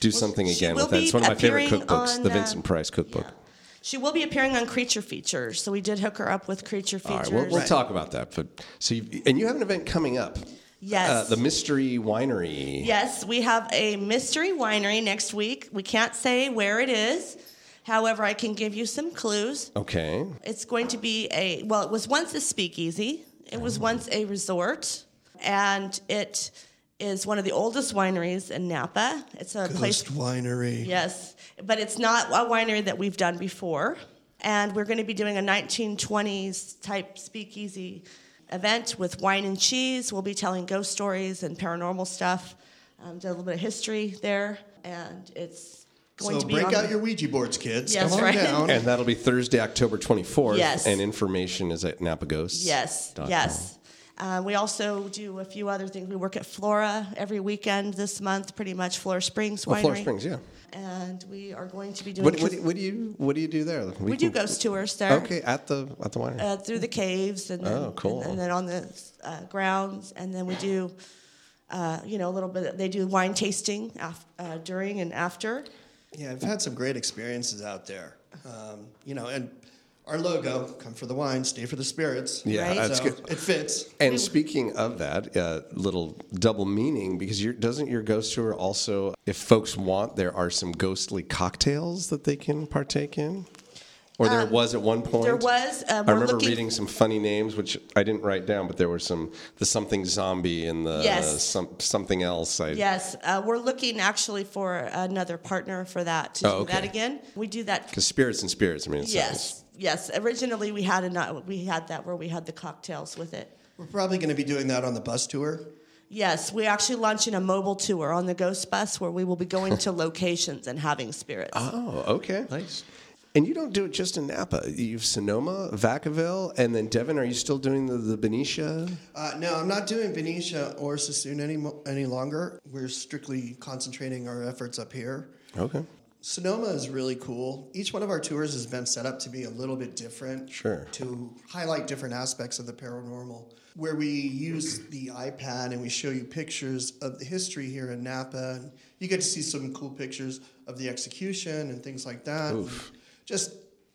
do something again with that. It's one of my favorite cookbooks, on, the uh, Vincent Price cookbook. Yeah. She will be appearing on Creature Features, so we did hook her up with Creature Features. right, we'll, we'll Right. talk about that. But so, you, and you have an event coming up. Yes. Uh, the Mystery Winery. Yes, we have a mystery winery next week. We can't say where it is. However, I can give you some clues. Okay. It's going to be a well, it was once a speakeasy. It was once a resort, and it is one of the oldest wineries in Napa. It's a place Ghost Winery. Yes, but it's not a winery that we've done before. And we're going to be doing a 1920s type speakeasy event with wine and cheese. We'll be telling ghost stories and paranormal stuff. Um, did a little bit of history there, and it's going So to be break on out the- your Ouija boards, kids. Yes, Come on right. down. And that'll be Thursday, October 24th. Yes. And information is at Napa Ghosts. Yes, dot yes. Uh, we also do a few other things. We work at Flora every weekend this month, pretty much Flora Springs. Winery. Oh, Flora Springs, yeah. And we are going to be doing. What, what, do- what do you what do you do there? we do ghost tours there. Okay, at the at the winery. Uh, through the caves and then, Oh, cool. and, and then on the uh, grounds, and then we do, uh, you know, a little bit. They do wine tasting af- uh, during and after. Yeah, I've had some great experiences out there. Um, you know, and our logo, come for the wine, stay for the spirits. Yeah, Right. that's so good. It fits. And speaking of that, uh, little double meaning because your doesn't your ghost tour also, if folks want, there are some ghostly cocktails that they can partake in, or there was at one point. Um, There was. Uh, I remember looking, reading some funny names, which I didn't write down, but there were some the something zombie and the Yes. some something else. I, Yes, uh, we're looking actually for another partner for that to Oh, do okay. that again. We do that Because spirits and spirits. I mean, it sounds- Yes, yes. Originally, we had a we had that where we had the cocktails with it. We're probably going to be doing that on the bus tour. Yes, we're actually launching a mobile tour on the Ghost Bus where we will be going to locations and having spirits. Oh, okay. Nice. And you don't do it just in Napa. You've Sonoma, Vacaville, and then Devin. Are you still doing the, the Benicia? Uh, no, I'm not doing Benicia or Suisun any, any longer. We're strictly concentrating our efforts up here. Okay. Sonoma is really cool. Each one of our tours has been set up to be a little bit different. Sure. To highlight different aspects of the paranormal, where we use the iPad and we show you pictures of the history here in Napa. And you get to see some cool pictures of the execution and things like that. Just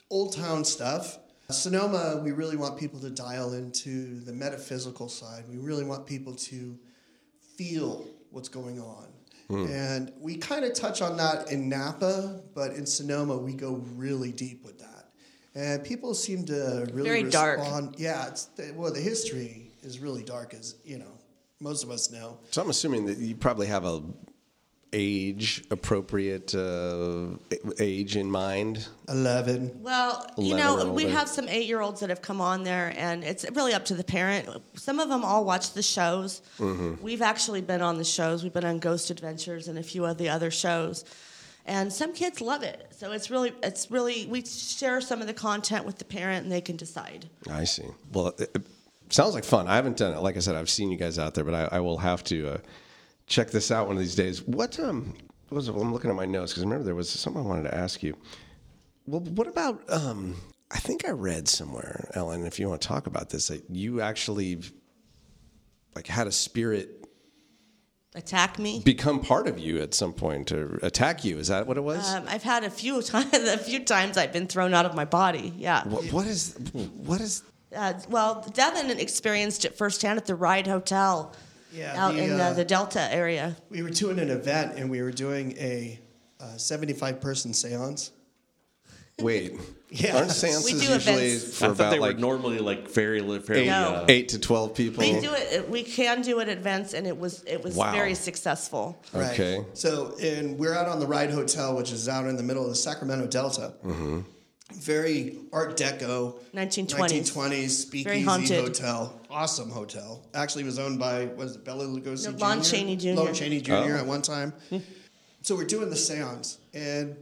old town stuff. Sonoma, we really want people to dial into the metaphysical side. We really want people to feel what's going on. Hmm. And we kind of touch on that in Napa, but in Sonoma, we go really deep with that. And people seem to really Very dark. respond. Yeah, it's the, well, the history is really dark, as you know, most of us know. So I'm assuming that you probably have a age appropriate uh, age in mind. Eleven. Well, you 11 know, we have some eight year olds that have come on there, and it's really up to the parent. Some of them all watch the shows. Mm-hmm. We've actually been on the shows, we've been on Ghost Adventures and a few of the other shows. And some kids love it. So it's really, it's really, we share some of the content with the parent and they can decide. I see. Well, it, it sounds like fun. I haven't done it. Like I said, I've seen you guys out there, but I, I will have to uh, check this out one of these days. What um what was it? I'm looking at my notes because I remember there was something I wanted to ask you. Well, what about um? I think I read somewhere, Ellen. If you want to talk about this, that you actually like had a spirit Attack me. become part of you at some point or attack you. Is that what it was? Um, I've had a few times, a few times I've been thrown out of my body. Yeah. what, what is what is Uh, well, Devin experienced it firsthand at the Ryde Hotel Yeah, out the, in uh, uh, the Delta area. We were doing an event and we were doing a uh, 75 person seance. wait? Yeah. Aren't seances We do usually events. for I thought about they were like normally like very, fairly. No. Uh, eight to twelve people? We do it. We can do it at events, and it was it was Wow. very successful. Right. Okay. So, and we're out on the Ryde Hotel, which is out in the middle of the Sacramento Delta. Mm-hmm. Very Art Deco, 1920s. 1920s speakeasy Very haunted. hotel. Awesome hotel. Actually, was owned by was it Bela Lugosi No, Jr. Lon Chaney Jr. Lon Chaney Jr. Oh. at one time. so we're doing the séance, and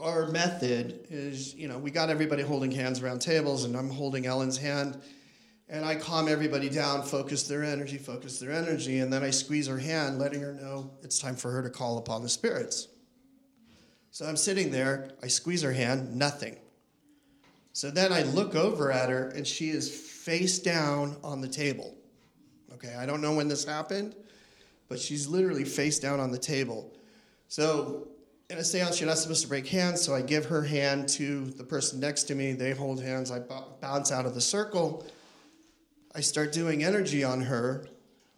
our method is, you know, we got everybody holding hands around tables, and I'm holding Ellen's hand, and I calm everybody down, focus their energy, focus their energy, and then I squeeze her hand, letting her know it's time for her to call upon the spirits. So I'm sitting there, I squeeze her hand, nothing. So then I look over at her, and she is face down on the table. Okay, I don't know when this happened, but she's literally face down on the table. So in a seance, you're not supposed to break hands, so I give her hand to the person next to me. They hold hands. I b- bounce out of the circle. I start doing energy on her,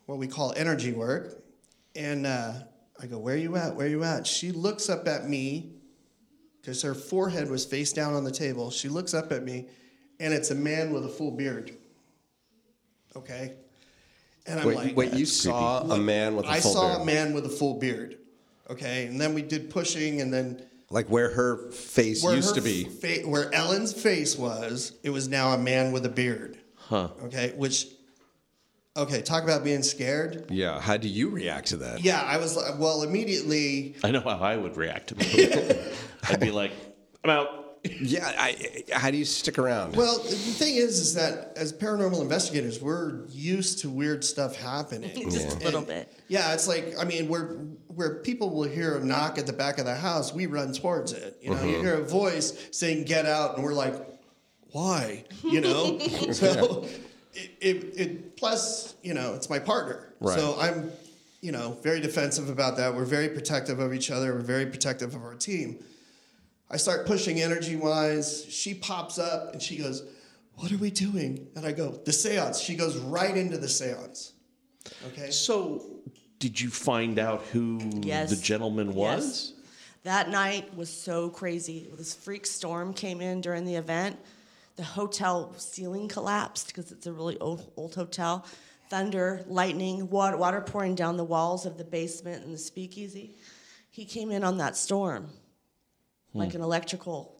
what we call energy work. And uh, I go, Where are you at? Where are you at? She looks up at me because her forehead was face down on the table. She looks up at me, and it's a man with a full beard. Okay? And I'm Wait, like, wait, you saw a man with a I full beard? I saw beard. a man with a full beard. Okay, and then we did pushing, and then Like where her face where used her to be. fa- where Ellen's face was, it was now a man with a beard. Huh. Okay, which, okay, talk about being scared. Yeah. How do you react to that? Yeah, I was like, well, immediately. I know how I would react to that. I'd be like, I'm out. Yeah. I, how do you stick around? Well, the thing is, is that as paranormal investigators, we're used to weird stuff happening. Just a little bit. Yeah, it's like I mean, where where people will hear a knock at the back of the house, we run towards it. You know, you mm-hmm. hear a voice saying "Get out," and we're like, "Why?" You know. so, it, it, it plus you know it's my partner, Right. so I'm you know very defensive about that. We're very protective of each other. We're very protective of our team. I start pushing energy wise. She pops up and she goes, What are we doing? And I go, The seance. She goes right into the seance. Okay. So, did you find out who Yes. the gentleman was? Yes. That night was so crazy. This freak storm came in during the event. The hotel ceiling collapsed because it's a really old, old hotel. Thunder, lightning, water, water pouring down the walls of the basement and the speakeasy. He came in on that storm, like an electrical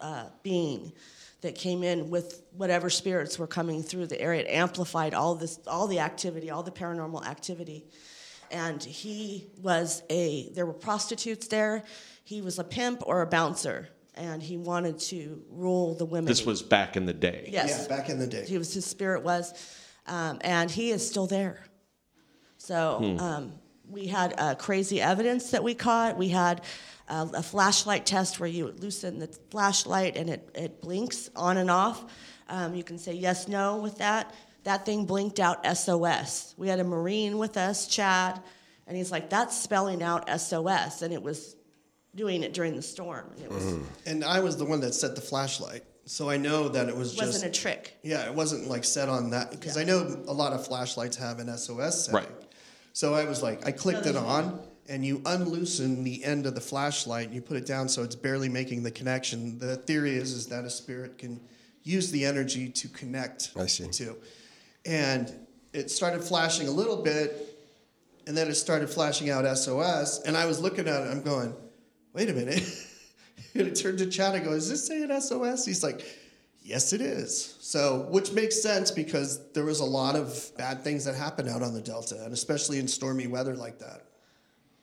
uh, being that came in with whatever spirits were coming through the area. It amplified all this, all the activity, all the paranormal activity. And he was a. There were prostitutes there. He was a pimp or a bouncer, and he wanted to rule the women. This was back in the day. yes, Yeah, back in the day. he was his spirit was, um, and he is still there. So um, we had uh, crazy evidence that we caught. We had uh, a flashlight test where you loosen the flashlight and it, it blinks on and off. Um, you can say yes, no with that. That thing blinked out SOS. We had a Marine with us, Chad, and he's like, that's spelling out SOS. And it was doing it during the storm. And it was, And I was the one that set the flashlight. So I know that it was just. wasn't a trick. Yeah, it wasn't like set on that because I know a lot of flashlights have an SOS setting. Right. So I was like, I clicked it on, and you unloosen the end of the flashlight, and you put it down so it's barely making the connection. The theory is is that a spirit can use the energy to connect. I see. To, and it started flashing a little bit, and then it started flashing out SOS, and I was looking at it, I'm going, wait a minute. and it turned to Chad. I go, is this saying SOS? He's like, yes, it is. So, which makes sense because there was a lot of bad things that happened out on the Delta, and especially in stormy weather like that.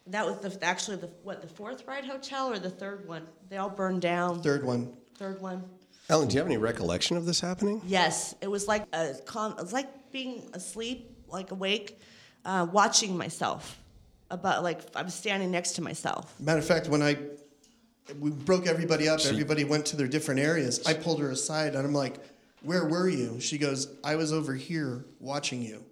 That was the, actually the what the fourth Ryde hotel or the third one? They all burned down. Third one. Third one. Ellen, do you have any recollection of this happening? Yes, it was like a calm. It was like being asleep, like awake, uh, watching myself. About like I was standing next to myself. Matter of fact, when I we broke everybody up, everybody went to their different areas. I pulled her aside and I'm like, "Where were you?" She goes, "I was over here watching you."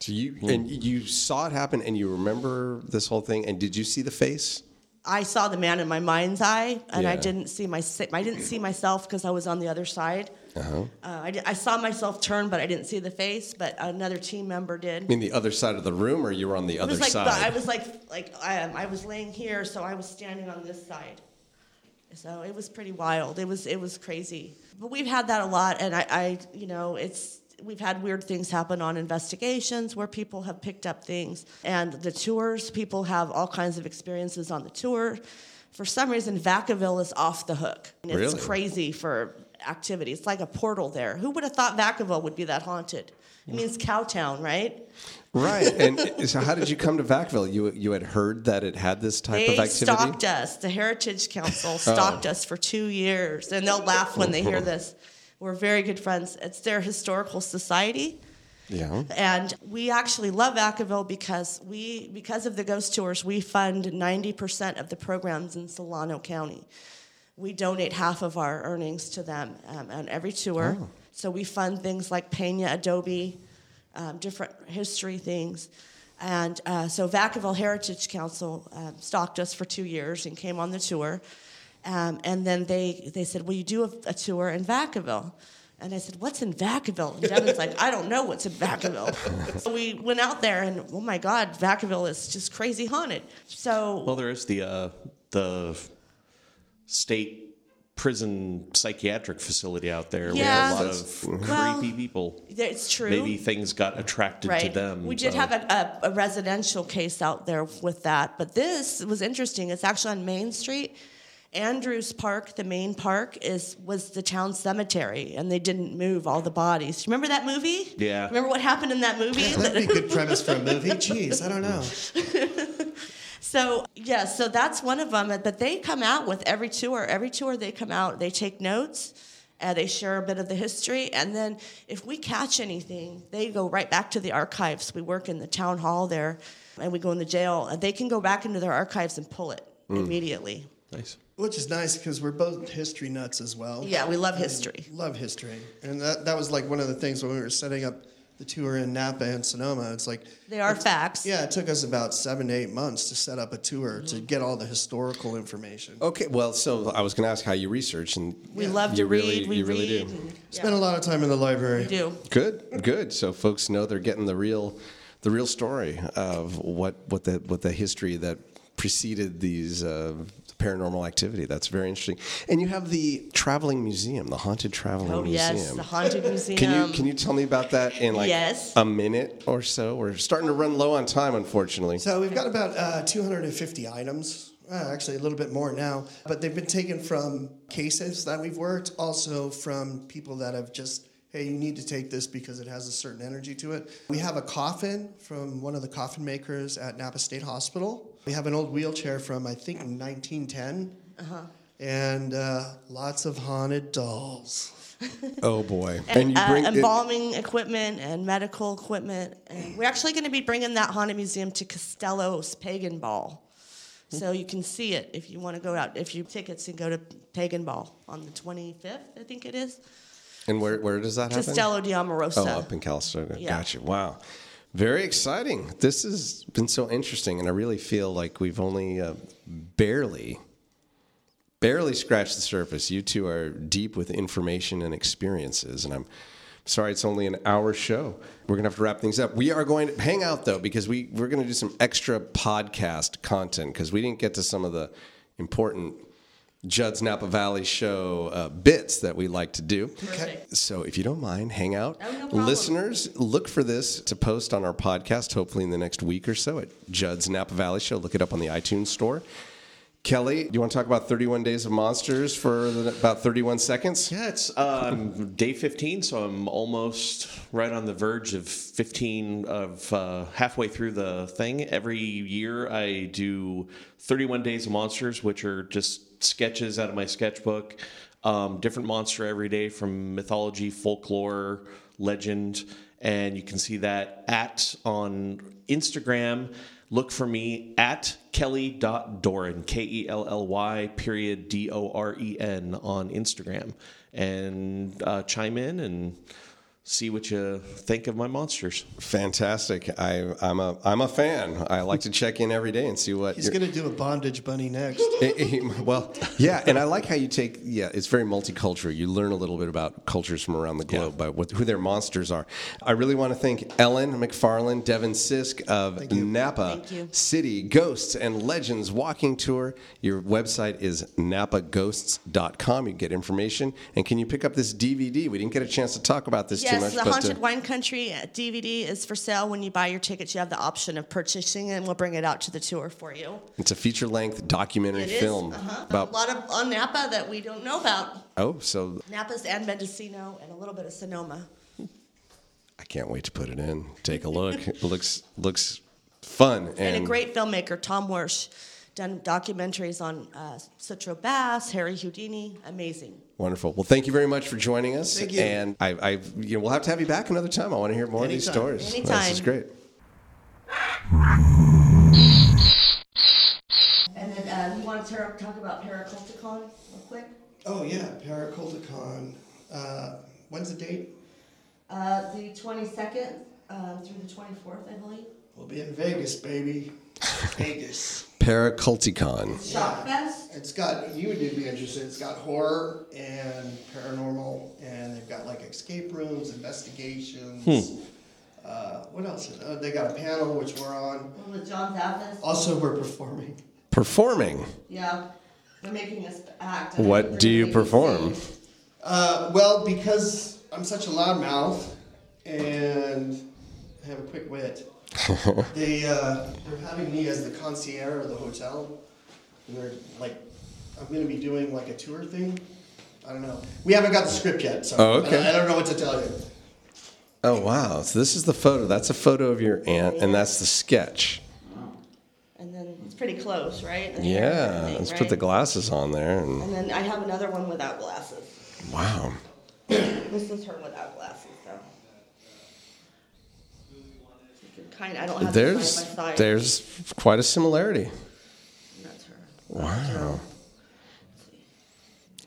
So you and you saw it happen, and you remember this whole thing. And did you see the face? I saw the man in my mind's eye, and I didn't see my I didn't see myself because I was on the other side. Uh-huh. Uh, I, di- I saw myself turn, but I didn't see the face. But another team member did. I mean, the other side of the room, or you were on the It other was like side? the- I was like like I, um, I was laying here, so I was standing on this side. So it was pretty wild. It was it was crazy. But we've had that a lot, and I, I you know it's we've had weird things happen on investigations where people have picked up things, and the tours people have all kinds of experiences on the tour. For some reason, Vacaville is off the hook. And It's Really? crazy for activity. It's like a portal there. Who would have thought Vacaville would be that haunted? it means Cowtown, right? right. And so, how did you come to vacaville You you had heard that it had this type They of activity. Oh. stalked us. The Heritage Council oh. stalked us for two years, and they'll laugh when they hear this. We're very good friends. It's their historical society, Yeah. and we actually love Vacaville because we, because of the ghost tours, we fund ninety percent of the programs in Solano County. We donate half of our earnings to them um, on every tour. Oh. So we fund things like Pena Adobe, um, different history things. And uh, so Vacaville Heritage Council um, stalked us for two years and came on the tour. Um, and then they, they said, Will you do a, a tour in Vacaville? And I said, What's in Vacaville? And Devin's like, I don't know what's in Vacaville. so we went out there, and oh my God, Vacaville is just crazy haunted. So Well, there is the uh, the state prison psychiatric facility out there Yeah. with a lot of Well, creepy people. It's true. Maybe things got attracted right. to them. We did so- have a, a, a residential case out there with that, but this was interesting. It's actually on Main Street. Andrews Park, the main park, is was the town cemetery, and they didn't move all the bodies. Remember that movie? Yeah. Remember what happened in that movie? That'd be a good premise for a movie. Jeez, I don't know. So yeah, so that's one of them. But they come out with every tour. Every tour they come out, they take notes, and they share a bit of the history. And then if we catch anything, they go right back to the archives. We work in the town hall there, and we go in the jail. And they can go back into their archives and pull it mm. immediately. Nice. Which is nice because we're both history nuts as well. Yeah, we love history. Love history. And that, that was like one of the things when we were setting up the tour in Napa and Sonoma. It's like, They are facts. yeah, it took us about seven to eight months to set up a tour to Mm-hmm. get all the historical information. Okay, well, so I was going to ask how you research, and We love to you read. really, we you really do. and- Spent a lot of time in the library. We do. Good, good. So folks know they're getting the real, the real story of what what the what the history that preceded these uh, paranormal activity. That's very interesting. And you have the traveling museum, the haunted traveling Oh museum. yes, the haunted museum. Can you can you tell me about that in like Yes. a minute or so? We're starting to run low on time, unfortunately. So we've got about uh, 250 items, uh, actually a little bit more now, but they've been taken from cases that we've worked, also from people that have just, hey, you need to take this because it has a certain energy to it. We have a coffin from one of the coffin makers at Napa State Hospital. We have an old wheelchair from, I think, 1910. And uh, lots of haunted dolls. Oh boy! and, uh, it- embalming equipment and medical equipment. And we're actually going to be bringing that haunted museum to Castello's Pagan Ball. So you can see it if you want to go out. If you have tickets and go to Pagan Ball on the 25th, I think it is. and where where does that happen? Castello di Amorosa. Oh, up in Calistoga. Yeah. Gotcha. Wow. Very exciting. This has been so interesting, and I really feel like we've only uh, barely, barely scratched the surface. You two are deep with information and experiences, and I'm sorry it's only an hour show. We're gonna have to wrap things up. We are going to hang out though because we we're gonna do some extra podcast content because we didn't get to some of the important Judd's Napa Valley show uh, bits that we like to do. Perfect. So if you don't mind, hang out. Oh, no. Listeners, look for this to post on our podcast, hopefully in the next week or so at Judd's Napa Valley Show. Look it up on the iTunes store. Kelly, do you want to talk about 31 Days of Monsters for the, about 31 seconds? Yeah, it's um, day 15, so I'm almost right on the verge of 15 of uh, halfway through the thing. Every year I do 31 Days of Monsters, which are just sketches out of my sketchbook. Um, different monster every day from mythology, folklore, legend, and you can see that at on Instagram. Look for me at kelly.doren, K E L L Y period D O R E N on Instagram. And uh, chime in and see what you think of my monsters. Fantastic. I, I'm a I'm a fan. I like to check in every day and see what He's going to do a bondage bunny next. well, yeah, and I like how you take. Yeah, it's very multicultural. You learn a little bit about cultures from around the globe by what, who their monsters are. I really want to thank Ellen McFarland, Devin Sisk of Napa Thank you. City Ghosts and Legends Walking Tour. Your website is napaghosts.com. You get information. And can you pick up this DVD? We didn't get a chance to talk about this too Yes, much, the but Haunted uh, Wine Country uh, DVD is for sale. When you buy your tickets, you have the option of purchasing it, and we'll bring it out to the tour for you. it's a feature-length documentary It is film uh-huh. about. a lot of on Napa that we don't know about. Oh, so Napa's and Mendocino, and a little bit of Sonoma. I can't wait to put it in. Take a look. it looks looks fun and, And a great filmmaker, Tom Wersch, done documentaries on uh, Sutro Baths, Harry Houdini. Amazing. Wonderful. Well, thank you very much for joining us. Thank you. And I, I, you know, we'll have to have you back another time. I want to hear more of these stories. Anytime. stories. This is great. And then uh, you want to talk about Paraculticon real quick? Oh, yeah, Paraculticon. Uh, when's the date? Uh, the 22nd uh, through the 24th, I believe. We'll be in Vegas, baby. Vegas. Paraculticon. Shock Fest. It's got, you would be interested, it's got horror and paranormal, and they've got like escape rooms, investigations. Uh, what else? Uh, they got a panel which we're on. With John Zaffis. Also, we're performing. Performing. Yeah. They're making us act. What do you perform? Uh, well, because I'm such a loudmouth and I have a quick wit, they uh, they're having me as the concierge of the hotel. And they're like, I'm going to be doing like a tour thing. I don't know. We haven't got the script yet, so Oh, okay. I, I don't know what to tell you. Oh wow! So this is the photo. That's a photo of your aunt, and that's the sketch. And then it's pretty close, right? The and Yeah, everything, let's put the glasses on there. And And then I have another one without glasses. wow, This is her without glasses, though. You can kind I don't have there's side by side. there's quite a similarity. That's her. Wow.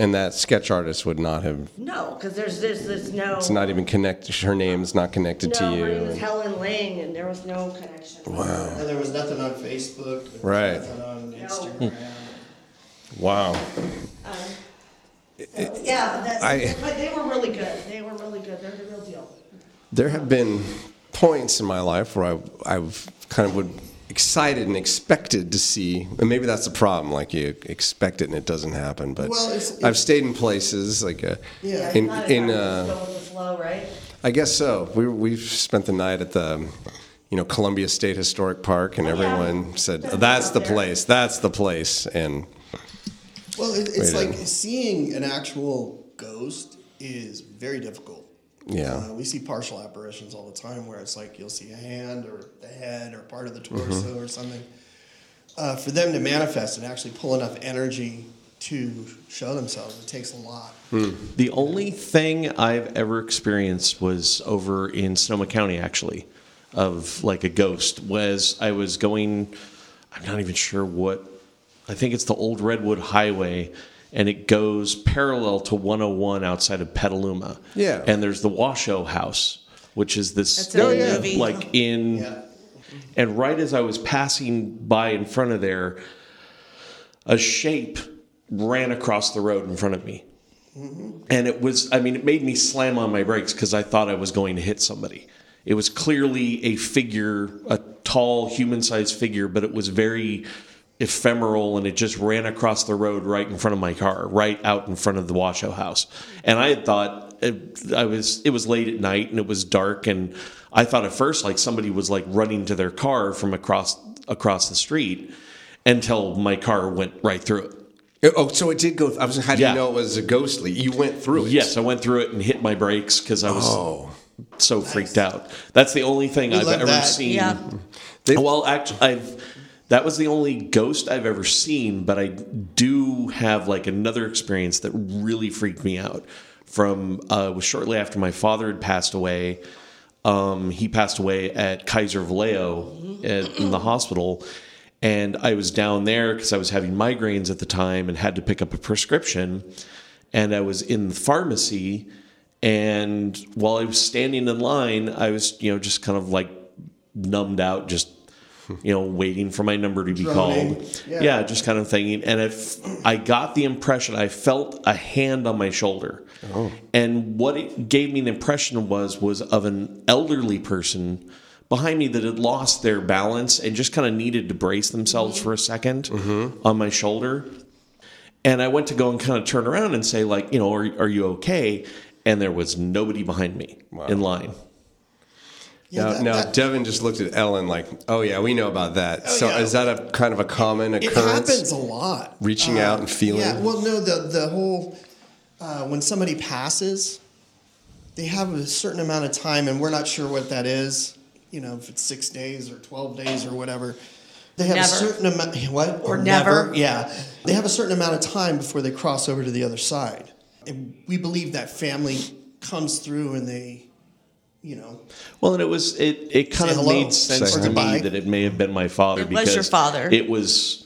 And that sketch artist would not have. No, because there's, there's, there's no. It's not even connected. Her name's not connected to No, you. her name is Helen Lang, and there was no connection. Wow. And there was nothing on Facebook. There was Right. Nothing on No. Instagram. Wow. Um, yeah, that, I- but they were really good. They were really good. They're the real deal. There have been points in my life where I, I've kind of would excited and expected to see, and maybe that's the problem. Like you expect it and it doesn't happen. But Well, it's- I've stayed in places like uh, Yeah. in Not in. Uh, go with the flow, right? I guess so. We we've spent the night at the. You know, Columbia State Historic Park, and Oh, yeah. everyone said, That's "That's the place. That's the place." And Well, it, it's Wait, like uh, seeing an actual ghost is very difficult. Yeah. Uh, we see partial apparitions all the time where it's like you'll see a hand or the head or part of the torso Mm-hmm. or something. Uh, for them to manifest and actually pull enough energy to show themselves, it takes a lot. The only thing I've ever experienced was over in Sonoma County, actually, of like a ghost. Was I was going, I'm not even sure what, I think it's the old Redwood Highway, and it goes parallel to 101 outside of Petaluma. Yeah. And there's the Washoe House, which is this, That's in yeah. movie. like in, Yeah. and right as I was passing by in front of there, a shape ran across the road in front of me. Mm-hmm. And it was, I mean, it made me slam on my brakes because I thought I was going to hit somebody. It was clearly a figure, a tall, human sized figure, but it was very ephemeral and it just ran across the road right in front of my car, right out in front of the Washoe house. And I had thought, it, I was, it was late at night and it was dark. And I thought at first like somebody was like running to their car from across, across the street until my car went right through it. oh, oh so it did go. I was. How do Yeah. you know it was a ghostly? You went through it. Yes, I went through it and hit my brakes because I was Oh. so freaked out. That's the only thing I've ever that. seen. Yeah. They- well, actually, I've that was the only ghost I've ever seen, but I do have like another experience that really freaked me out. From uh, was shortly after my father had passed away. Um, he passed away at Kaiser Vallejo at, in the hospital, and I was down there because I was having migraines at the time and had to pick up a prescription. And I was in the pharmacy, and while I was standing in line, I was you know just kind of like numbed out, just you know waiting for my number to be Droning. called. Yeah. Yeah. just kind of thinking. And if I got the impression, I felt a hand on my shoulder, oh. and what it gave me the impression was was of an elderly person behind me that had lost their balance and just kind of needed to brace themselves mm-hmm. for a 2nd mm-hmm. on my shoulder. And I went to go and kind of turn around and say, like, you know, are, are you okay? And there was nobody behind me in line. Yeah, now, that- now that- Devin just looked at Ellen like, "Oh yeah, we know about that." Oh, so yeah. is that a kind of a common occurrence? It happens a lot. Reaching out and feeling? Yeah. Well, no. The the whole uh, when somebody passes, they have a certain amount of time, and we're not sure what that is. You know, if it's six days or twelve days or whatever. They have Never. a certain amount. What? Or never. Yeah. They have a certain amount of time before they cross over to the other side, and we believe that family comes through and they, you know, Well, and it was it. It kind of made sense to goodbye. me that it may have been my father It was because your father. It was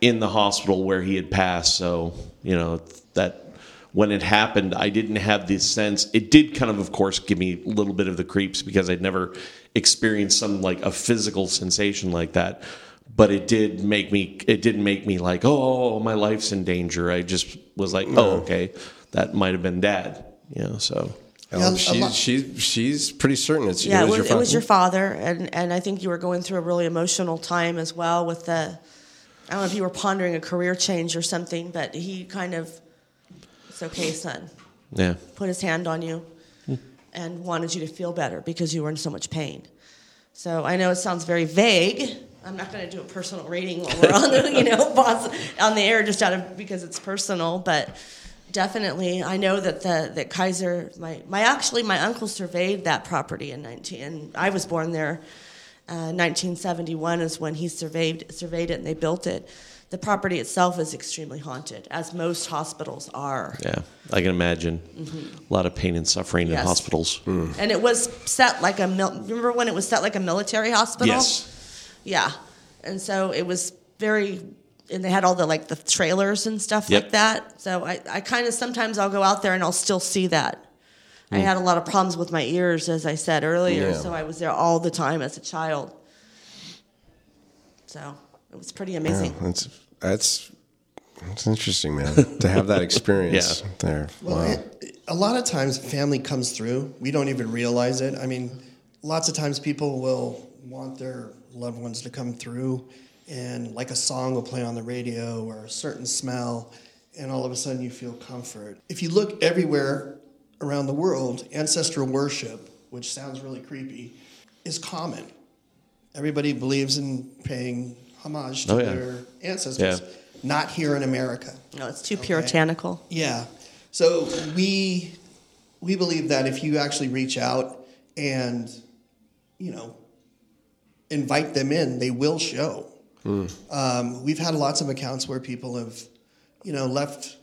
in the hospital where he had passed. So you know that when it happened, I didn't have this sense. It did kind of, of course, give me a little bit of the creeps because I'd never experienced some like a physical sensation like that. But it did make me. It didn't make me like, oh, oh, oh, my life's in danger. I just was like, oh, mm. okay, that might have been dad. You know, so. Yeah, um, a she's, she's she's pretty certain it's Yeah, it it was, was, your it was father. your father, and, and I think you were going through a really emotional time as well with the I don't know if you were pondering a career change or something, but he kind of, it's okay, son, Yeah. put his hand on you and wanted you to feel better because you were in so much pain. So I know it sounds very vague. I'm not going to do a personal rating while we're on the, you know, boss, on the air just out of because it's personal, but definitely I know that the that Kaiser my my actually my uncle surveyed that property in 19 and I was born there. Uh, 1971 is when he surveyed surveyed it and they built it. The property itself is extremely haunted, as most hospitals are. Yeah. I can imagine a lot of pain and suffering in Yes. hospitals. And it was set like a mil- remember when it was set like a military hospital? Yes. Yeah. And so it was very and they had all the like the trailers and stuff Yep. like that. So I, I kind of sometimes I'll go out there and I'll still see that. I hmm. had a lot of problems with my ears, as I said earlier, Yeah. so I was there all the time as a child. So it was pretty amazing. That's that's that's interesting, man. to have that experience Yeah. there. Well, wow. it, a lot of times family comes through. We don't even realize it. I mean, lots of times people will want their loved ones to come through, and like a song will play on the radio or a certain smell, and all of a sudden you feel comfort. If you look everywhere around the world, ancestral worship, which sounds really creepy, is common. Everybody believes in paying homage to Oh, yeah. their ancestors. Yeah. Not here in America. No, it's too puritanical. Yeah. So we we believe that if you actually reach out and you know invite them in, they will show. Um, we've had lots of accounts where people have, you know, left,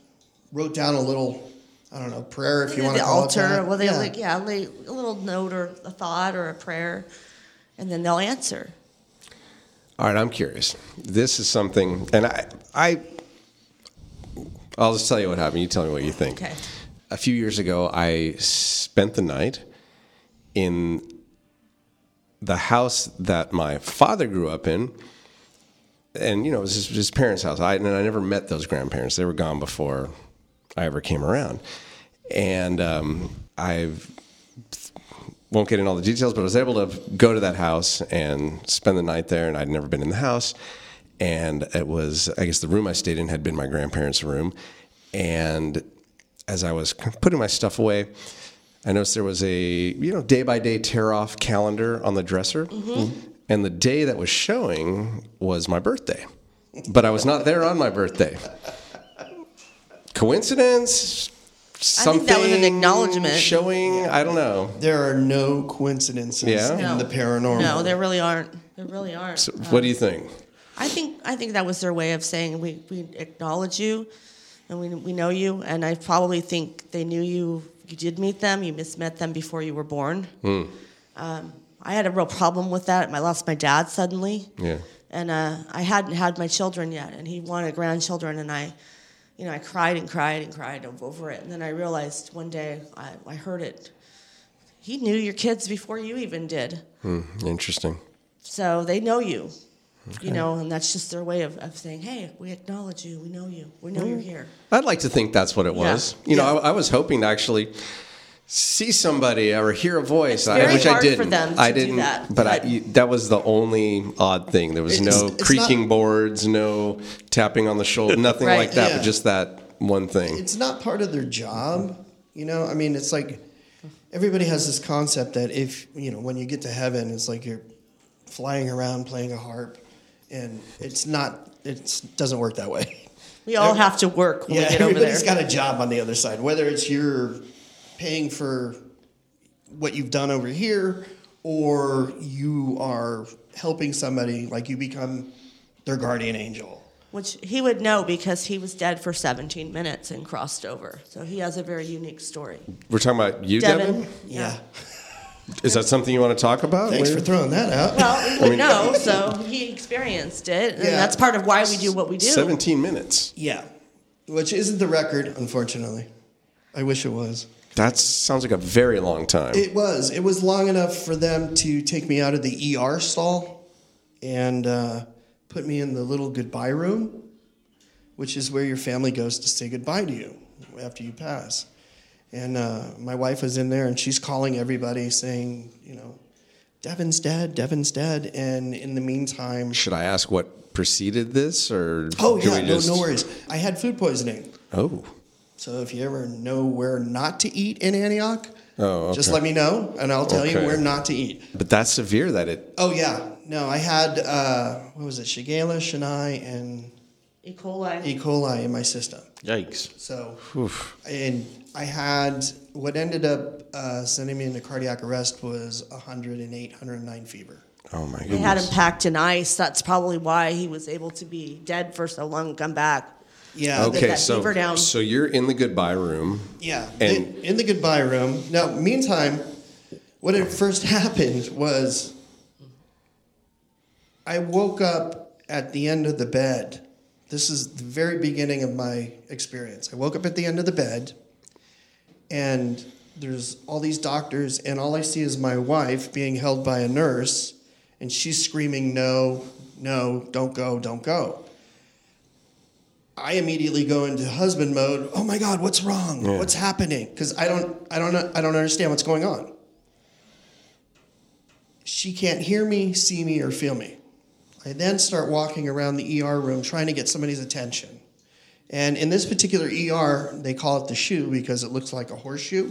wrote down a little, I don't know, prayer if you want to call altar. it that. Well, they yeah. like yeah, lay a little note or a thought or a prayer, and then they'll answer. All right, I'm curious. This is something, and I, I, I'll just tell you what happened. You tell me what you think. Okay. A few years ago, I spent the night in the house that my father grew up in, and you know, it was his, his parents' house. I and I never met those grandparents; they were gone before I ever came around, and um, I've won't get into all the details, but I was able to go to that house and spend the night there, and I'd never been in the house. And it was, I guess, the room I stayed in had been my grandparents' room. And as I was putting my stuff away, I noticed there was a, you know, day by day tear off calendar on the dresser. And the day that was showing was my birthday. But I was not there on my birthday. Coincidence? Something I think that was an acknowledgement. Showing, I don't know. there are no coincidences Yeah? in No. the paranormal. No, there really aren't. There really aren't. So what do you think? I think I think that was their way of saying we, we acknowledge you, and we, we know you. And I probably think they knew you. You did meet them. You mismet them before you were born. Um, I had a real problem with that. I lost my dad suddenly. Yeah. And uh, I hadn't had my children yet, and he wanted grandchildren, and I, you know, I cried and cried and cried over it. And then I realized one day I, I heard it. He knew your kids before you even did. Hmm, interesting. So they know you, you know, and that's just their way of, of saying, hey, we acknowledge you, we know you, we know you're here. I'd like to think that's what it Yeah. was. You know, I, I was hoping to actually see somebody or hear a voice, I, very which I hard for didn't. them to I didn't, that, but, I, but- you- that was the only odd thing. There was It's- no it's creaking not- boards, no tapping on the shoulder, nothing Right. like that. Yeah. But just that one thing. it's not part of their job. You know, I mean, it's like everybody has this concept that if you know when you get to heaven, it's like you're flying around playing a harp, and it's not. It doesn't work that way. We all have to work when yeah, we get over there. everybody's got a job on the other side. Whether it's you're paying for what you've done over here, or you are helping somebody, like you become their guardian angel. Which he would know because he was dead for 17 minutes and crossed over. So he has a very unique story. We're talking about you, Devin. Devin. Yeah. Is that something you want to talk about? Thanks Where- for throwing that out. Well, we would know, so he experienced it, and Yeah. that's part of why we do what we do. 17 minutes. Yeah, which isn't the record, unfortunately. I wish it was. That sounds like a very long time. It was. It was long enough for them to take me out of the ER stall and uh, put me in the little goodbye room, which is where your family goes to say goodbye to you after you pass. And uh, my wife was in there, and she's calling everybody, saying, you know, Devin's dead, Devin's dead. And in the meantime, Should I ask what preceded this, or oh, yeah, no, just- no worries. I had food poisoning. Oh, So if you ever know where not to eat in Antioch, Oh, just let me know and I'll tell you where not to eat. but that's severe. That it. Oh, yeah. No, I had, uh, what was it, Shigella, Shania, and E. coli. E. coli in my system. Yikes. So, and I had what ended up uh, sending me into cardiac arrest was 108, 109 fever. Oh my They goodness. had him packed in ice. That's probably why he was able to be dead for so long and come back. Yeah. Okay, so down. so you're in the goodbye room. Yeah, And- in, in the goodbye room. Now, meantime, what had first happened was I woke up at the end of the bed. This is the very beginning of my experience. I woke up at the end of the bed, and there's all these doctors, and all I see is my wife being held by a nurse, and she's screaming, No, no, don't go, don't go. I immediately go into husband mode. Oh my God, what's wrong? What's happening? Because I don't, I don't, know- I don't understand what's going on. She can't hear me, see me, or feel me. I then start walking around the ER room trying to get somebody's attention. And in this particular ER, they call it the shoe because it looks like a horseshoe,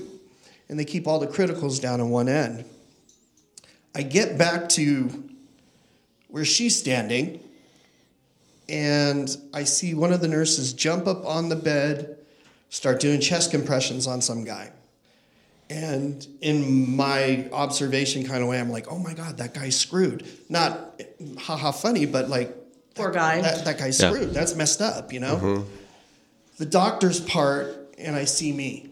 and they keep all the criticals down on one end. I get back to where she's standing, and I see one of the nurses jump up on the bed, start doing chest compressions on some guy. And in my observation kind of way, I'm like, oh my God, that guy's screwed. Not haha funny, but like, Poor guy. that, that guy's Yeah. screwed. That's messed up, you know? Mm-hmm. The doctor's part, and I see me.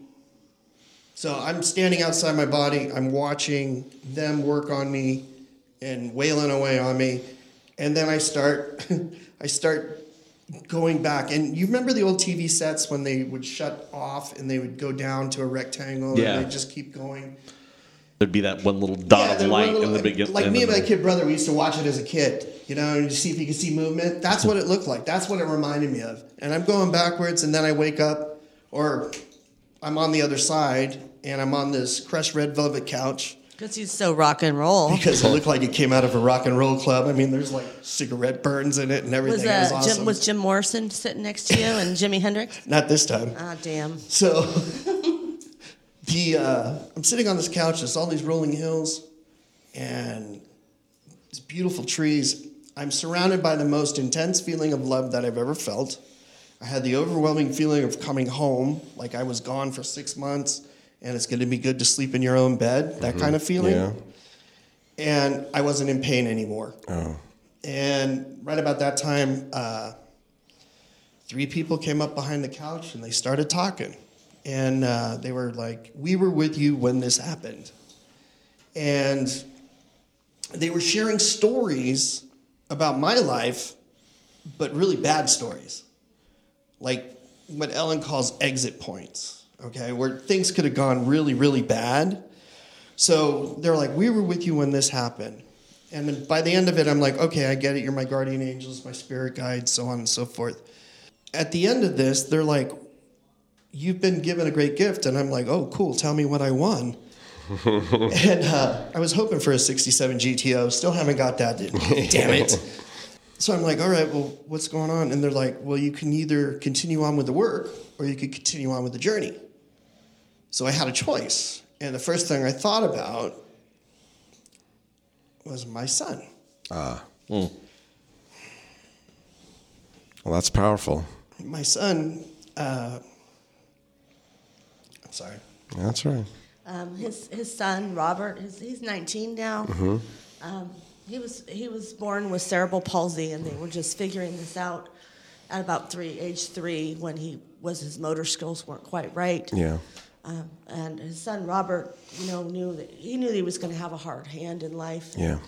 So I'm standing outside my body, I'm watching them work on me and wailing away on me. And then I start I start going back. And you remember the old TV sets when they would shut off and they would go down to a rectangle Yeah. and they just keep going? There'd be that one little dot of light little- in the beginning. Like me and my kid brother, we used to watch it as a kid, you know, and see if you could see movement. That's what it looked like. That's what it reminded me of. And I'm going backwards, and then I wake up, or I'm on the other side, and I'm on this crushed red velvet couch Because he's so rock and roll. because it looked like it came out of a rock and roll club. I mean, there's like cigarette burns in it and everything. Was, it was uh, awesome. Jim, was Jim Morrison sitting next to you and Jimi Hendrix? Not this time. Ah, damn. So the uh, I'm sitting on this couch. There's all these rolling hills and these beautiful trees. I'm surrounded by the most intense feeling of love that I've ever felt. I had the overwhelming feeling of coming home, like I was gone for six months, and it's going to be good to sleep in your own bed. That kind of feeling. Yeah. And I wasn't in pain anymore. Oh. And right about that time, uh, three people came up behind the couch and they started talking. And uh, they were like, We were with you when this happened. And they were sharing stories about my life, but really bad stories. Like what Ellen calls exit points, okay, where things could have gone really, really bad. So they're like, We were with you when this happened. And then by the end of it, I'm like, Okay, I get it. You're my guardian angels, my spirit guide, so on and so forth. At the end of this, they're like, You've been given a great gift. And I'm like, Oh, cool. Tell me what I won. and uh, I was hoping for a 67 GTO. Still haven't got that. Damn it. So I'm like, all right, well, what's going on? And they're like, well, you can either continue on with the work or you could continue on with the journey. So I had a choice. And the first thing I thought about was my son. Ah, Well, that's powerful. My son, uh, I'm sorry. That's right. Um, his his son Robert, his, he's 19 now. Mm-hmm. Um, he was he was born with cerebral palsy, and they were just figuring this out at about three, age three, when he was his motor skills weren't quite right. Yeah. Um, and his son Robert, you know, knew that he knew that he was going to have a hard hand in life. Yeah.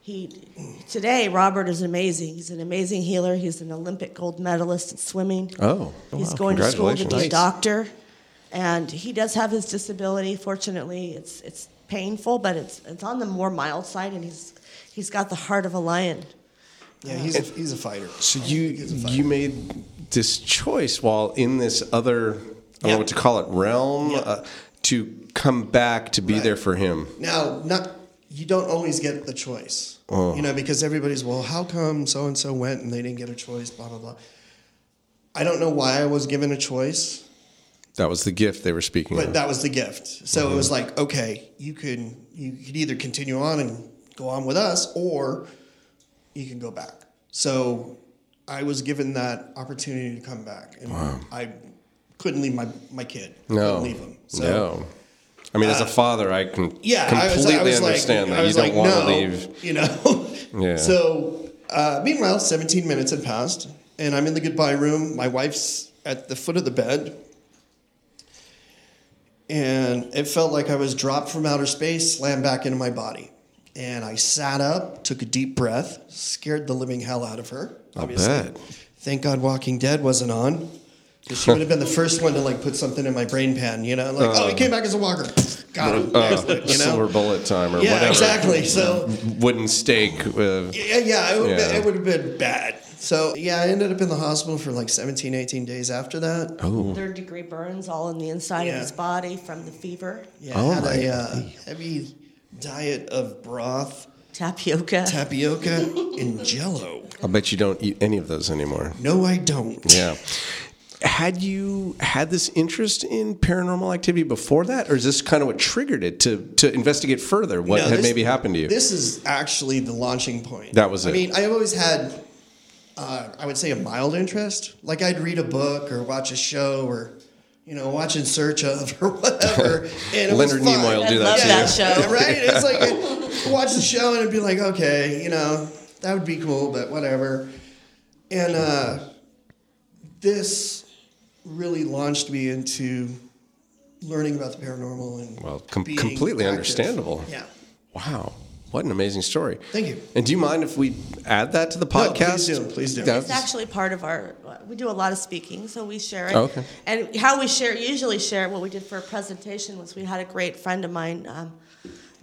He today Robert is amazing. He's an amazing healer. He's an Olympic gold medalist in swimming. Oh. He's wow. going to school to be a doctor, and he does have his disability. Fortunately, it's it's painful, but it's it's on the more mild side, and he's he's got the heart of a lion. Yeah, he's a, he's a fighter. So you you made this choice while in this other I don't Yeah. know what to call it realm Yeah. uh, to come back to be Right. there for him. Now, not you don't always get the choice. You know, because everybody's, well, how come so and so went and they didn't get a choice, blah, blah, blah. I don't know why I was given a choice, That was the gift they were speaking but of. that was the gift. So it was like, okay, you can you could either continue on and go on with us or you can go back. So I was given that opportunity to come back. And I couldn't leave my, my kid. no. Couldn't leave him. So no. I mean, as a father, I can yeah, I was, completely I was understand like, that. You don't like, want no, to leave. You know. Yeah. So, uh, meanwhile, 17 minutes had passed, and I'm in the goodbye room. My wife's at the foot of the bed, and it felt like I was dropped from outer space, slammed back into my body. And I sat up, took a deep breath, scared the living hell out of her. Obviously. bet. Thank God Walking Dead wasn't on. Because she would have been the first one to like put something in my brain pan, you know, like, oh, he came back as a walker. Got him. Uh, you know? silver bullet time or Yeah, whatever. exactly. So Wooden stake. Uh, yeah, yeah, it would, Yeah. it would have been bad. So yeah, I ended up in the hospital for like 17, 18 days after that. oh, Third degree burns all in the inside Yeah. of his body from the fever, Yeah, Oh had my a uh, heavy diet of broth, tapioca. tapioca, and Jello. I bet you don't eat any of those anymore. No, I don't. Yeah. Had you had this interest in paranormal activity before that, or is this kind of what triggered it to to investigate further what No, had this- maybe happened to you? This is actually the launching point. That was it. I mean, I've always had, uh, I would say, a mild interest. Like I'd read a book or watch a show or, you know, watch In Search of or whatever. And it Leonard was. Nimoy will do I that love to that show. right? It's like I'd watch the show and it'd be like, okay, you know, that would be cool, but whatever. And uh, this really launched me into learning about the paranormal and Well, com- being completely active. understandable. Yeah. Wow, what an amazing story! Thank you. And do you mind if we add that to the No, podcast? please do, please do. It's actually part of our. We do a lot of speaking, so we share it. Okay. And how we share, usually share, what we did for a presentation was we had a great friend of mine, um,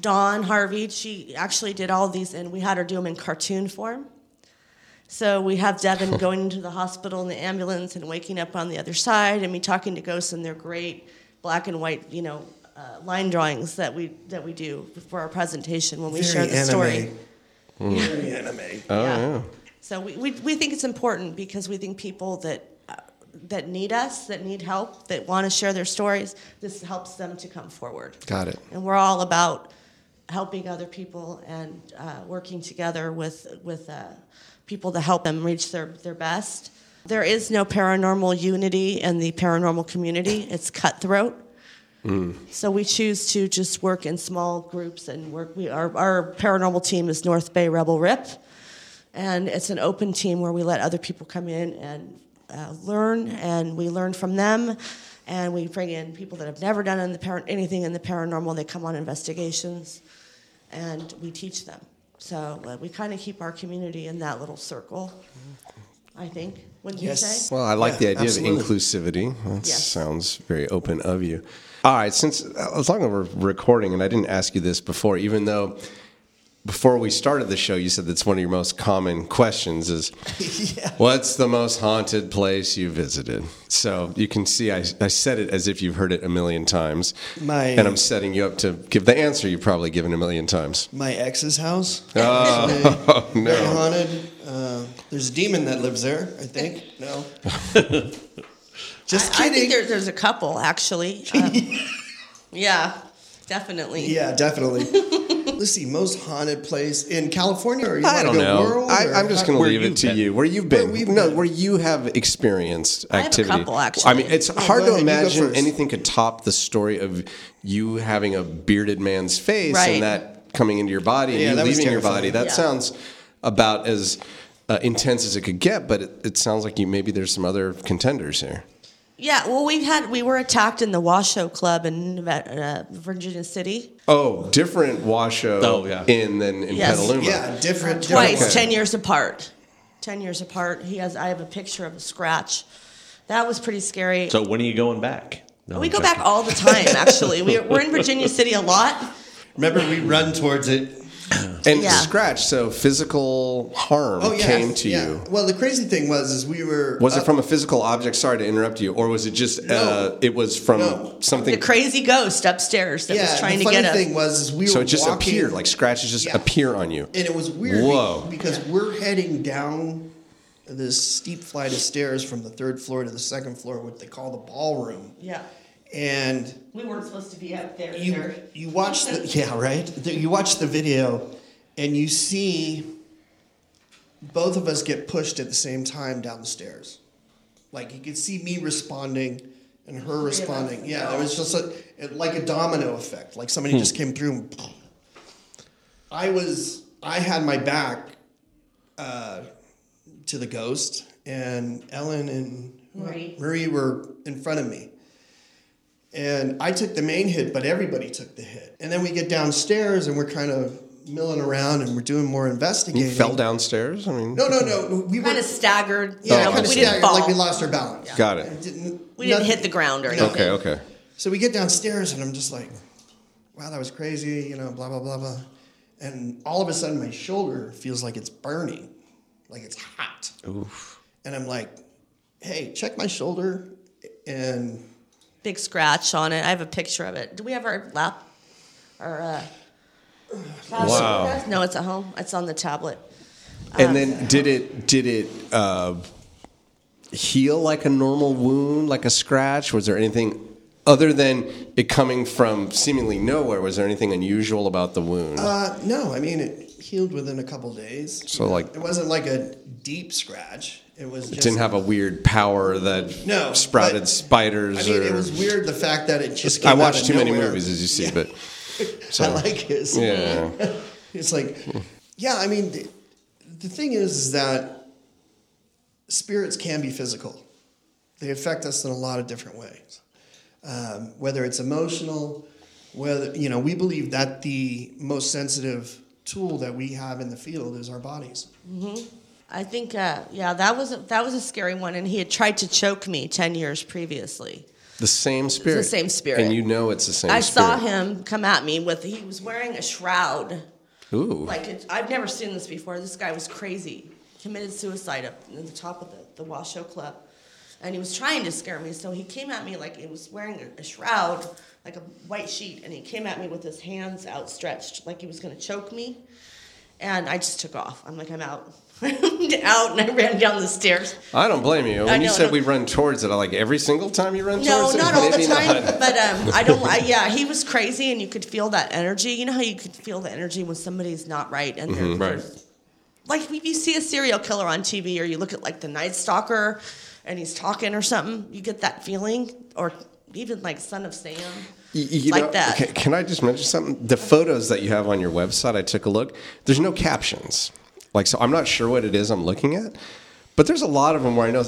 Dawn Harvey. She actually did all these, and we had her do them in cartoon form. So we have Devin going into the hospital in the ambulance and waking up on the other side, and me talking to ghosts, and they're great black and white, you know, uh, line drawings that we that we do for our presentation when we share Very the story. anime. Very anime. Oh Yeah. yeah. So we, we, we think it's important because we think people that uh, that need us, that need help, that want to share their stories, this helps them to come forward. Got it. And we're all about helping other people and uh, working together with with uh, people to help them reach their, their best. There is no paranormal unity in the paranormal community. It's cutthroat. So we choose to just work in small groups and work. We our, our paranormal team is North Bay Rebel Rip, and it's an open team where we let other people come in and uh, learn, and we learn from them, and we bring in people that have never done in the par- anything in the paranormal. They come on investigations, and we teach them. So uh, we kind of keep our community in that little circle. I think. Wouldn't you Yes. say? Well, I like Yeah, the idea absolutely. of inclusivity. That Yes. sounds very open of you. All right, since as long as we're recording, and I didn't ask you this before, even though before we started the show, you said that's one of your most common questions is, "What's the most haunted place you visited?" So you can see I, I said it as if you've heard it a million times, My- and I'm setting you up to give the answer you've probably given a million times. My ex's house. Oh, Very no. haunted. Uh, there's a demon that lives there, I think. No. Just I, I kidding. think there, there's a couple actually. Um, yeah, definitely. yeah, definitely. Let's see, most haunted place in California or you I wanna don't go know. World, I, I'm just going to Where leave it you've to been. you. Where you've been? Where we've no, been. where you have experienced activity. I have a activity. couple, I mean, it's Oh, hard to ahead, imagine anything could top the story of you having a bearded man's face Right. and that coming into your body and you that leaving your body. That Yeah. sounds about as uh, intense as it could get. But it, it sounds like you maybe there's some other contenders here. Yeah, well, we had we were attacked in the Washoe Club in uh, Virginia City Oh, different Washoe Oh, yeah. in than in Yes. Petaluma. Yeah, different. twice, different- ten years apart. Ten years apart. He has. I have a picture of a scratch. That was pretty scary. So when are you going back? No, we I'm go joking. back all the time. Actually, we, we're in Virginia City a lot. Remember, we run towards it. And Yeah. scratch, so physical harm Oh yeah, came to yeah. you. Well, the crazy thing was, is we were. Was it from a physical object? Sorry to interrupt you, or was it just uh, No. it was from No. something? The crazy ghost upstairs that Yeah, was trying the to funny get us. thing was, is we so it just walking, appeared, like scratches just Yeah. appear on you. and it was weird. Whoa. Because we're heading down this steep flight of stairs from the third floor to the second floor, what they call the ballroom, yeah. and We weren't supposed to be up there. you either. you watch the yeah right The- you watch the video and you see both of us get pushed at the same time down the stairs like you could see me responding and her Three of us responding yeah go. there was just a, it- like a domino effect like somebody just came through and i was i had my back uh, to the ghost and ellen and Marie. marie were in front of me and I took the main hit, but everybody took the hit. And then we get downstairs and we're kind of milling around and we're doing more investigating. You fell downstairs. I mean, No, no, no. We were Kind of staggered. You yeah, know, kind of we didn't fall. like we lost our balance. Got it. Didn't, we didn't nothing- hit the ground or anything. Okay, okay. So we get downstairs and I'm just like, wow, that was crazy, you know, blah, blah, blah, blah. And all of a sudden my shoulder feels like it's burning, like it's hot. Oof. And I'm like, hey, check my shoulder. And Big scratch on it. I have a picture of it. Do we have our lap? Our uh, Wow. No, it's at home. It's on the tablet. And then did it did it uh, heal like a normal wound, like a scratch? Was there anything other than it coming from seemingly nowhere? Was there anything unusual about the wound? Uh, no, I mean it healed within a couple days. So, You know, like- it wasn't like a deep scratch. It was it just didn't have a weird power that No, sprouted but- spiders. I mean, or, it was weird the fact that it just. Came I out watched of too many movies, as you see, Yeah. but so, I like it. yeah. It's like, yeah. I mean, the, the thing is, is that spirits can be physical. They affect us in a lot of different ways. Um, whether it's emotional, whether you know, we believe that the most sensitive tool that we have in the field is our bodies. I think, uh, yeah, that was a, that was a scary one, and he had tried to choke me ten years previously. The same spirit. The same spirit. And you know it's the same I spirit. saw him come at me with he was wearing a shroud. Ooh. Like it, I've never seen this before. This guy was crazy. Committed suicide up in the top of the, the Washoe Club. And he was trying to scare me, so he came at me like he was wearing a, a shroud, like a white sheet, and he came at me with his hands outstretched, like he was gonna choke me. And I just took off. I'm like, I'm out. out, and I ran down the stairs. I don't blame you. When I you said we run towards it, I like every single time you run No, towards it. No, not all the time, not. but um, I don't. I, yeah, he was crazy, and you could feel that energy. You know how you could feel the energy when somebody's not right, and they're, Mm-hmm. Right. they're- like if you see a serial killer on TV, or you look at like the Night Stalker, and he's talking or something, you get that feeling, or even like Son of Sam, you like know, that. Can, can I just mention something? The photos that you have on your website, I took a look. There's no captions. Like, so I'm not sure what it is I'm looking at, but there's a lot of them where I know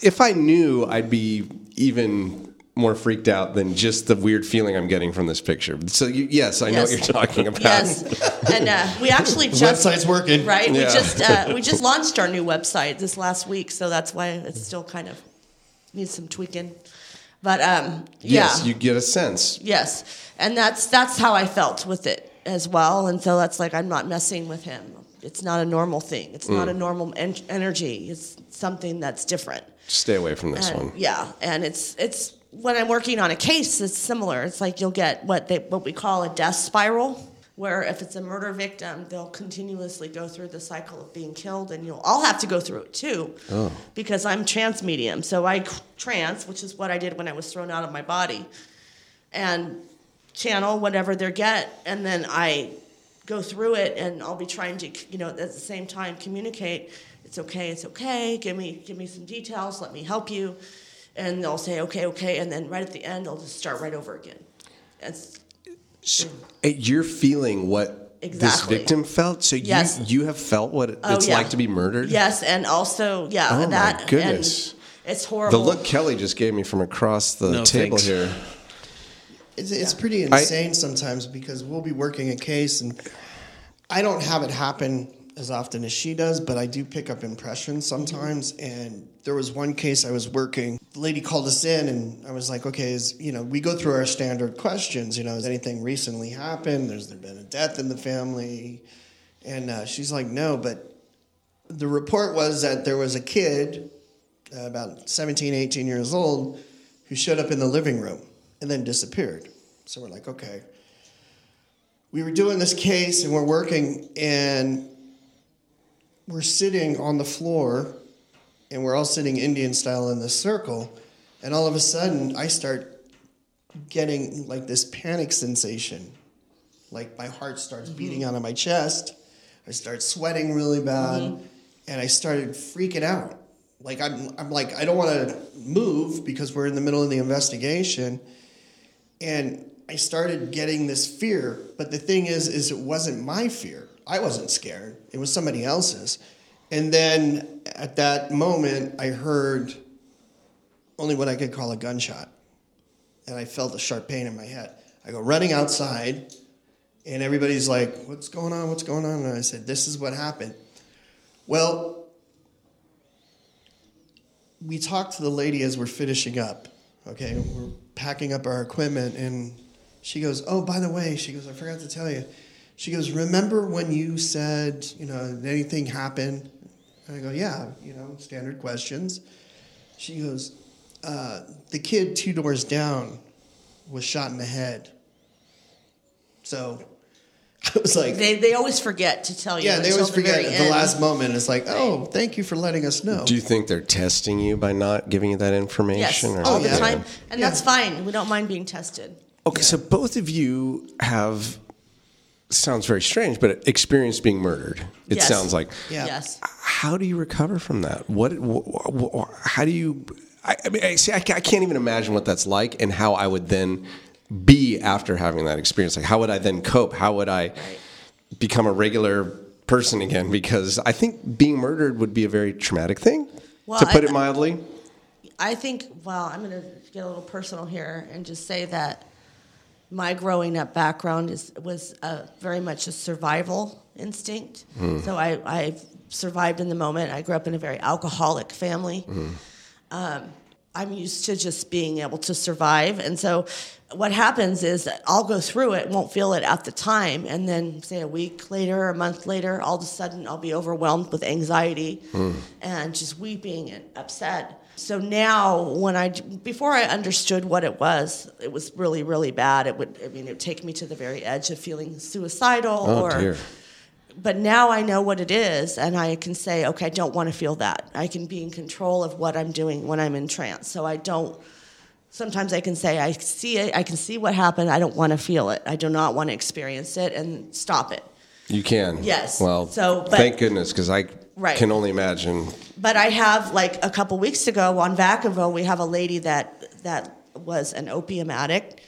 if I knew, I'd be even more freaked out than just the weird feeling I'm getting from this picture. So, you, yes, I know what you're talking about. Yes, and uh, we actually just website's working. right. We just uh, we just launched our new website this last week, so that's why it's still kind of needs some tweaking. But um, yeah, Yes, you get a sense. yes, and that's that's how I felt with it as well. And so that's like I'm not messing with him. It's not a normal thing. It's not a mm. normal en- energy. It's something that's different. Stay away from this And, one. Yeah, and it's it's when I'm working on a case, it's similar. It's like you'll get what they what we call a death spiral, where if it's a murder victim, they'll continuously go through the cycle of being killed, and you'll all have to go through it too, oh. because I'm trance medium. So I trance, which is what I did when I was thrown out of my body, and channel whatever they get, and then I go through it, and I'll be trying to, you know, at the same time communicate. It's okay. It's okay. Give me, give me some details. Let me help you, and they'll say okay, okay, and then right at the end, they'll just start right over again. It's So, eh, you're feeling what this victim felt. So Yes. you you have felt what it- Oh, it's yeah. like to be murdered. yes, and also yeah, Oh, my goodness. And it's horrible The look Kelly just gave me from across the No, table thanks. here. It's, it's pretty insane sometimes because we'll be working a case and I don't have it happen as often as she does, but I do pick up impressions sometimes. And there was one case I was working. The lady called us in, and I was like, "Okay, is you know we go through our standard questions. You know, has anything recently happened? Has there been a death in the family? And uh, she's like, no, but the report was that there was a kid, uh, about 17, 18 years old, who showed up in the living room and then disappeared. So we're like, okay. We were doing this case and we're working, and we're sitting on the floor, and we're all sitting Indian style in this circle. And all of a sudden, I start getting like this panic sensation. Like my heart starts mm-hmm. beating out of my chest. I start sweating really bad, mm-hmm. and I started freaking out. Like I'm, I'm like I don't want to move because we're in the middle of the investigation, and I started getting this fear. But the thing is, is it wasn't my fear. I wasn't scared. It was somebody else's. And then at that moment, I heard only what I could call a gunshot, and I felt a sharp pain in my head. I go running outside, and everybody's like, "What's going on? What's going on?" And I said, "This is what happened." Well, we talked to the lady as we're finishing up. Okay, we're packing up our equipment, and she goes, "Oh, by the way," she goes, "I forgot to tell you." She goes, "Remember when you said, you know, anything happened?" And I go, "Yeah, you know, standard questions." She goes, uh, "The kid two doors down was shot in the head." So I was like, They, they always forget to tell you. "Yeah." They always the forget at the end. last moment. It's like, "Oh, thank you for letting us know." Do you think they're testing you by not giving you that Yes, information? or- all the yeah. time, and Yeah. that's fine. We don't mind being tested. Okay, so both of you have sounds very strange, but experienced being murdered. It Yes. sounds like. Yeah. Yes. How do you recover from that? What? wh- wh- wh- how do you? I, I mean, I see. I, I can't even imagine what that's like, and how I would then be after having that experience. Like, how would I then cope? How would I become a regular person again? Because I think being murdered would be a very traumatic thing, Well, to put I- it mildly. I think, well, I'm going to get a little personal here and just say that my growing up background is was uh, very much a survival instinct. So I, I survived in the moment. I grew up in a very alcoholic family. Um, I'm used to just being able to survive. And so what happens is I'll go through it, won't feel it at the time, and then say a week later, a month later, all of a sudden I'll be overwhelmed with anxiety hmm. and just weeping and upset. So now when I before I understood what it was, it was really really bad. It would I mean it would take me to the very edge of feeling suicidal Oh or dear. But now I know what it is, and I can say, okay, I don't want to feel that. I can be in control of what I'm doing when I'm in trance. So I don't. Sometimes I can say, I see it. I can see what happened. I don't want to feel it. I do not want to experience it, and stop it. You can. Yes. Well, So, but- thank goodness, because I Right. can only imagine. But I have like a couple weeks ago on Vacaville, we have a lady that that was an opium addict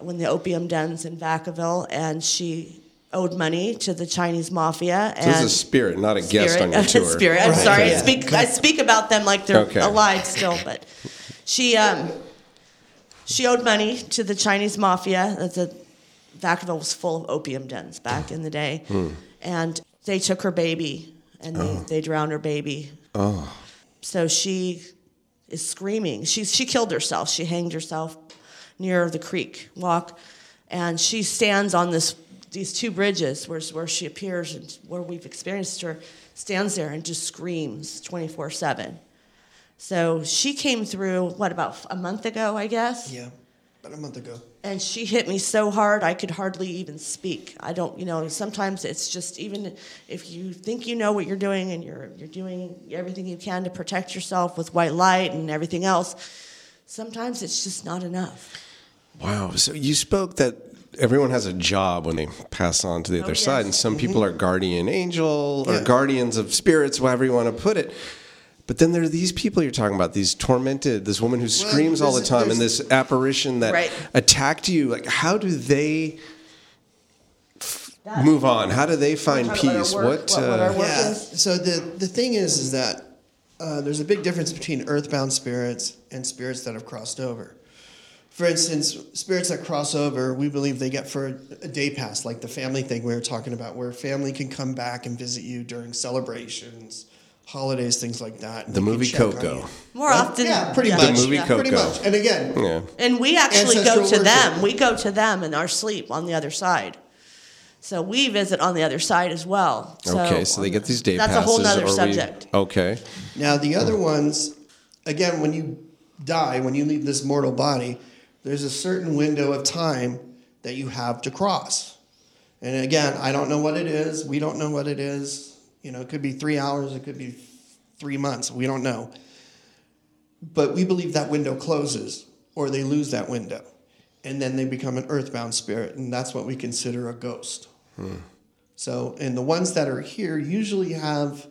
when the opium dens in Vacaville, and she owed money to the Chinese mafia. So and this is a spirit, not a guest on your tour. Spirit. I'm Right. sorry. I speak. I speak about them like they're Okay. alive still, but she um, she owed money to the Chinese mafia. That's a Vacaville was full of opium dens back in the day, and they took her baby and they, they drowned her baby. Oh. So she is screaming. She she killed herself. She hanged herself near the creek walk, and she stands on this these two bridges where where she appears and where we've experienced her stands there and just screams twenty four seven. So she came through what about a month ago, I guess. Yeah, about a month ago. And she hit me so hard I could hardly even speak. I don't, you know, sometimes it's just even if you think you know what you're doing and you're you're doing everything you can to protect yourself with white light and everything else, sometimes it's just not enough. Wow. So you spoke that everyone has a job when they pass on to the other yes. side, and some people are guardian angel or Yeah. guardians of spirits, whatever you want to put it. But then there are these people you're talking about, these tormented, this woman who screams all the time, and this apparition that Right. attacked you. Like, how do they f- move on? How do they find Talk about our peace? work, What? what- what uh, our work Yeah. is. So the the thing is, is that uh, there's a big difference between earthbound spirits and spirits that have crossed over. For instance, spirits that cross over, we believe they get for a, a day pass, like the family thing we were talking about, where family can come back and visit you during celebrations, holidays, things like that. The movie Coco. More Well, often, yeah, pretty yeah. much. The movie yeah. Coco. Pretty much. And again, yeah. And we actually go to worship. them. We go to them in our sleep on the other side. So we visit on the other side as well. So, okay, so they get these day that's passes. a whole nother Are we- subject. okay. Now, the other ones, again, when you die, when you leave this mortal body, there's a certain window of time that you have to cross. And again, I don't know what it is. We don't know what it is. You know, it could be three hours, it could be three months. We don't know. But we believe that window closes or they lose that window. And then they become an earthbound spirit. And that's what we consider a ghost. Hmm. So, and the ones that are here usually have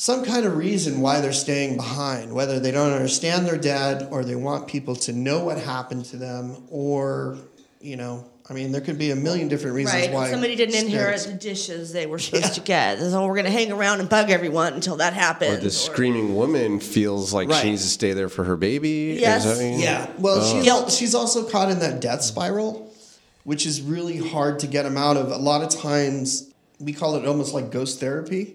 some kind of reason why they're staying behind, whether they don't understand they're dead or they want people to know what happened to them, or, you know, I mean, there could be a million different reasons Right. why. Somebody didn't inherit the dishes they were supposed to get. So we're going to hang around and bug everyone until that happens. Or the screaming woman feels like Right. she needs to stay there for her baby. Yes. that what you- Yeah. Well, uh, she's, Guilt. she's also caught in that death spiral, which is really hard to get them out of. A lot of times, we call it almost like ghost therapy,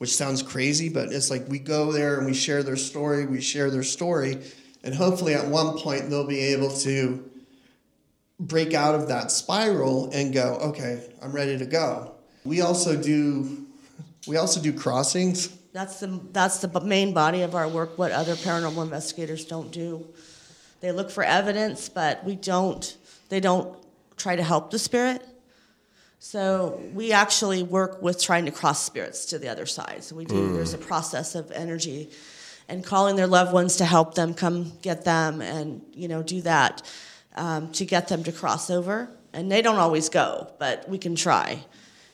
which sounds crazy, but it's like we go there and we share their story, we share their story, and hopefully at one point they'll be able to break out of that spiral and go, okay, I'm ready to go. We also do, we also do crossings. That's the that's the main body of our work. What other paranormal investigators don't do, they look for evidence, but we don't. They don't try to help the spirit. So we actually work with trying to cross spirits to the other side. So we do. There's a process of energy, and calling their loved ones to help them come get them, and you know do that um, to get them to cross over. And they don't always go, but we can try.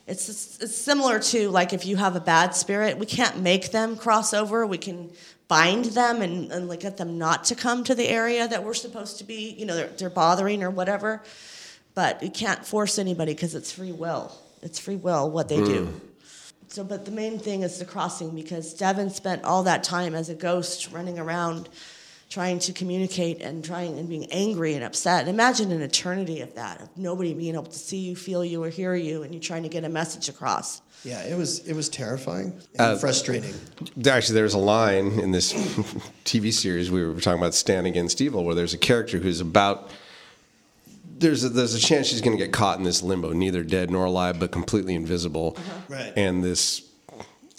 It's, it's similar to like if you have a bad spirit, we can't make them cross over. We can bind them and, and like get them not to come to the area that we're supposed to be, you know, they're, they're bothering or whatever. But you can't force anybody because it's free will. It's free will what they do. So, but the main thing is the crossing because Devin spent all that time as a ghost running around trying to communicate and trying and being angry and upset. Imagine an eternity of that, of nobody being able to see you, feel you, or hear you, and you trying to get a message across. Yeah, it was it was terrifying and Uh, frustrating. Actually, there's a line in this TV series we were talking about, Stan Against Evil, where there's a character who's about. There's a, there's a chance she's going to get caught in this limbo, neither dead nor alive, but completely invisible. Uh-huh. Right. And this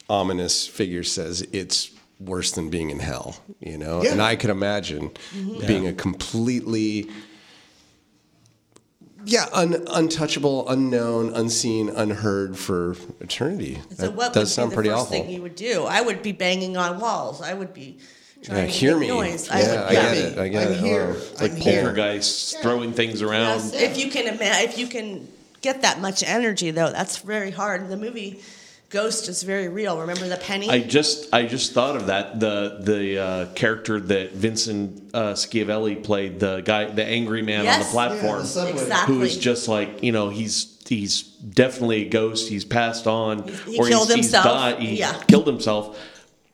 ominous figure says it's worse than being in hell, you know. Yeah. And I could imagine mm-hmm. being a completely yeah, un, untouchable, unknown, unseen, unheard for eternity. So that what does would sound be the pretty first awful. thing you would do? I would be banging on walls. I would be trying Yeah, to hear make me. noise. Yeah, I would, I get it. I get I'm it. here. Oh, like I'm here. throwing things around. Yes, if you can ima- if you can get that much energy though, that's very hard. The movie Ghost is very real. Remember the penny? I just I just thought of that the the uh, character that Vincent uh, Schiavelli played the guy the angry man on the platform Yeah, the. Exactly. who is just like you know he's he's definitely a ghost he's passed on He or killed he's, himself. he's died he Yeah. killed himself